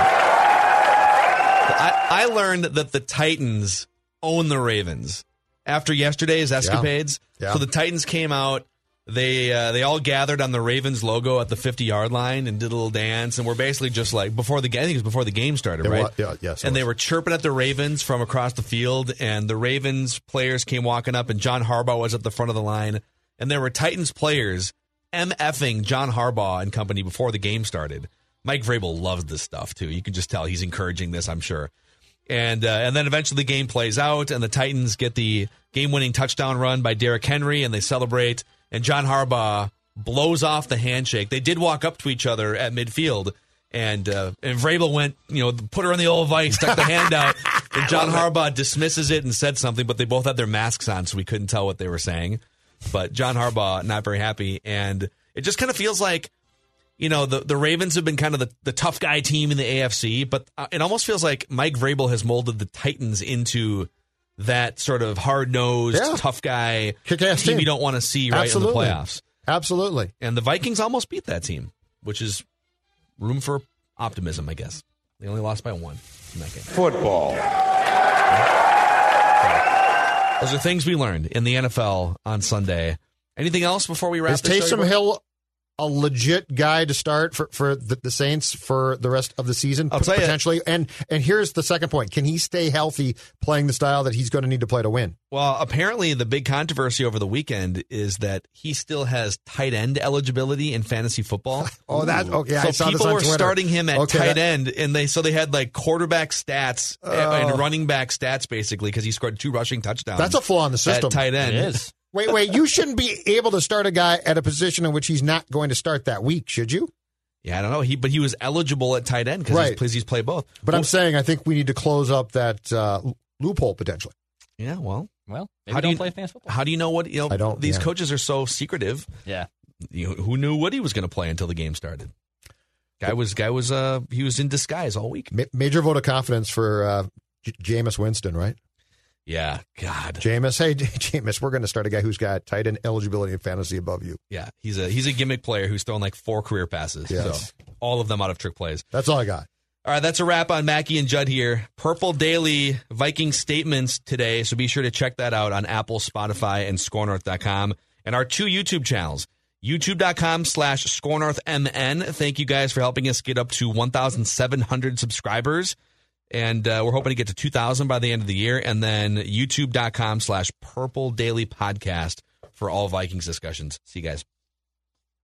I, I learned that the Titans own the Ravens after yesterday's escapades. Yeah. So the Titans came out. They uh, they all gathered on the Ravens logo at the 50 yard line and did a little dance, and we're basically just like before the game. I think it was before the game started, It right? wa- yeah, yes, and they were chirping at the Ravens from across the field, and the Ravens players came walking up, and John Harbaugh was at the front of the line, and there were Titans players MFing John Harbaugh and company before the game started. Mike Vrabel loves this stuff too. You can just tell he's encouraging this, I'm sure. And uh, and then eventually the game plays out, and the Titans get the game-winning touchdown run by Derrick Henry, and they celebrate. And John Harbaugh blows off the handshake. They did walk up to each other at midfield, and uh, and Vrabel went, you know, put her in the old vice, stuck the hand out, and John Harbaugh dismisses it and said something, but they both had their masks on, so we couldn't tell what they were saying. But John Harbaugh not very happy, and it just kind of feels like you know, the, the Ravens have been kind of the, the tough guy team in the AFC, but uh, it almost feels like Mike Vrabel has molded the Titans into that sort of hard nosed, Yeah. tough guy Kick-ass team team. you don't want to see right Absolutely. in the playoffs. Absolutely. And the Vikings almost beat that team, which is room for optimism, I guess. They only lost by one in that game. Football. Those are things we learned in the NFL on Sunday. Anything else before we wrap Is this show, Taysom? Hill a legit guy to start for, for the, the Saints for the rest of the season I'll tell you- potentially? And and here's the second point: Can he stay healthy playing the style that he's going to need to play to win? Well, apparently the big controversy over the weekend is that he still has tight end eligibility in fantasy football. Oh, that okay. so I saw people were Twitter. starting him at Okay, tight that- end, and they so they had like quarterback stats uh, Oh. and running back stats basically because he scored two rushing touchdowns. That's a flaw in the system. At tight end, It is. Wait, wait. You shouldn't be able to start a guy at a position in which he's not going to start that week, should you? Yeah, I don't know. He but he was eligible at tight end because Right. he's, plays he's played both. But Well, I'm saying I think we need to close up that uh, loophole potentially. yeah. Well, Well, maybe How do don't you- play fantasy football. how do you know what you know? I don't- These yeah. coaches are so secretive. Yeah. You, who knew what he was going to play until the game started? Guy was guy was uh he was in disguise all week. Ma- major vote of confidence for uh, J- Jameis Winston, right? Yeah, God. Jameis, hey Jameis, we're going to start a guy who's got tight end eligibility and fantasy above you. Yeah, he's a he's a gimmick player who's thrown like four career passes. Yes. So all of them out of trick plays. That's all I got. All right, that's a wrap on Mackey and Judd here. Purple Daily Viking statements today, so be sure to check that out on Apple, Spotify, and ScoreNorth.com. And our two YouTube channels, youtube.com slash ScoreNorthMN. Thank you guys for helping us get up to 1,700 subscribers. And uh, we're hoping to get to 2,000 by the end of the year. And then youtube.com slash Purple Daily Podcast for all Vikings discussions. See you guys.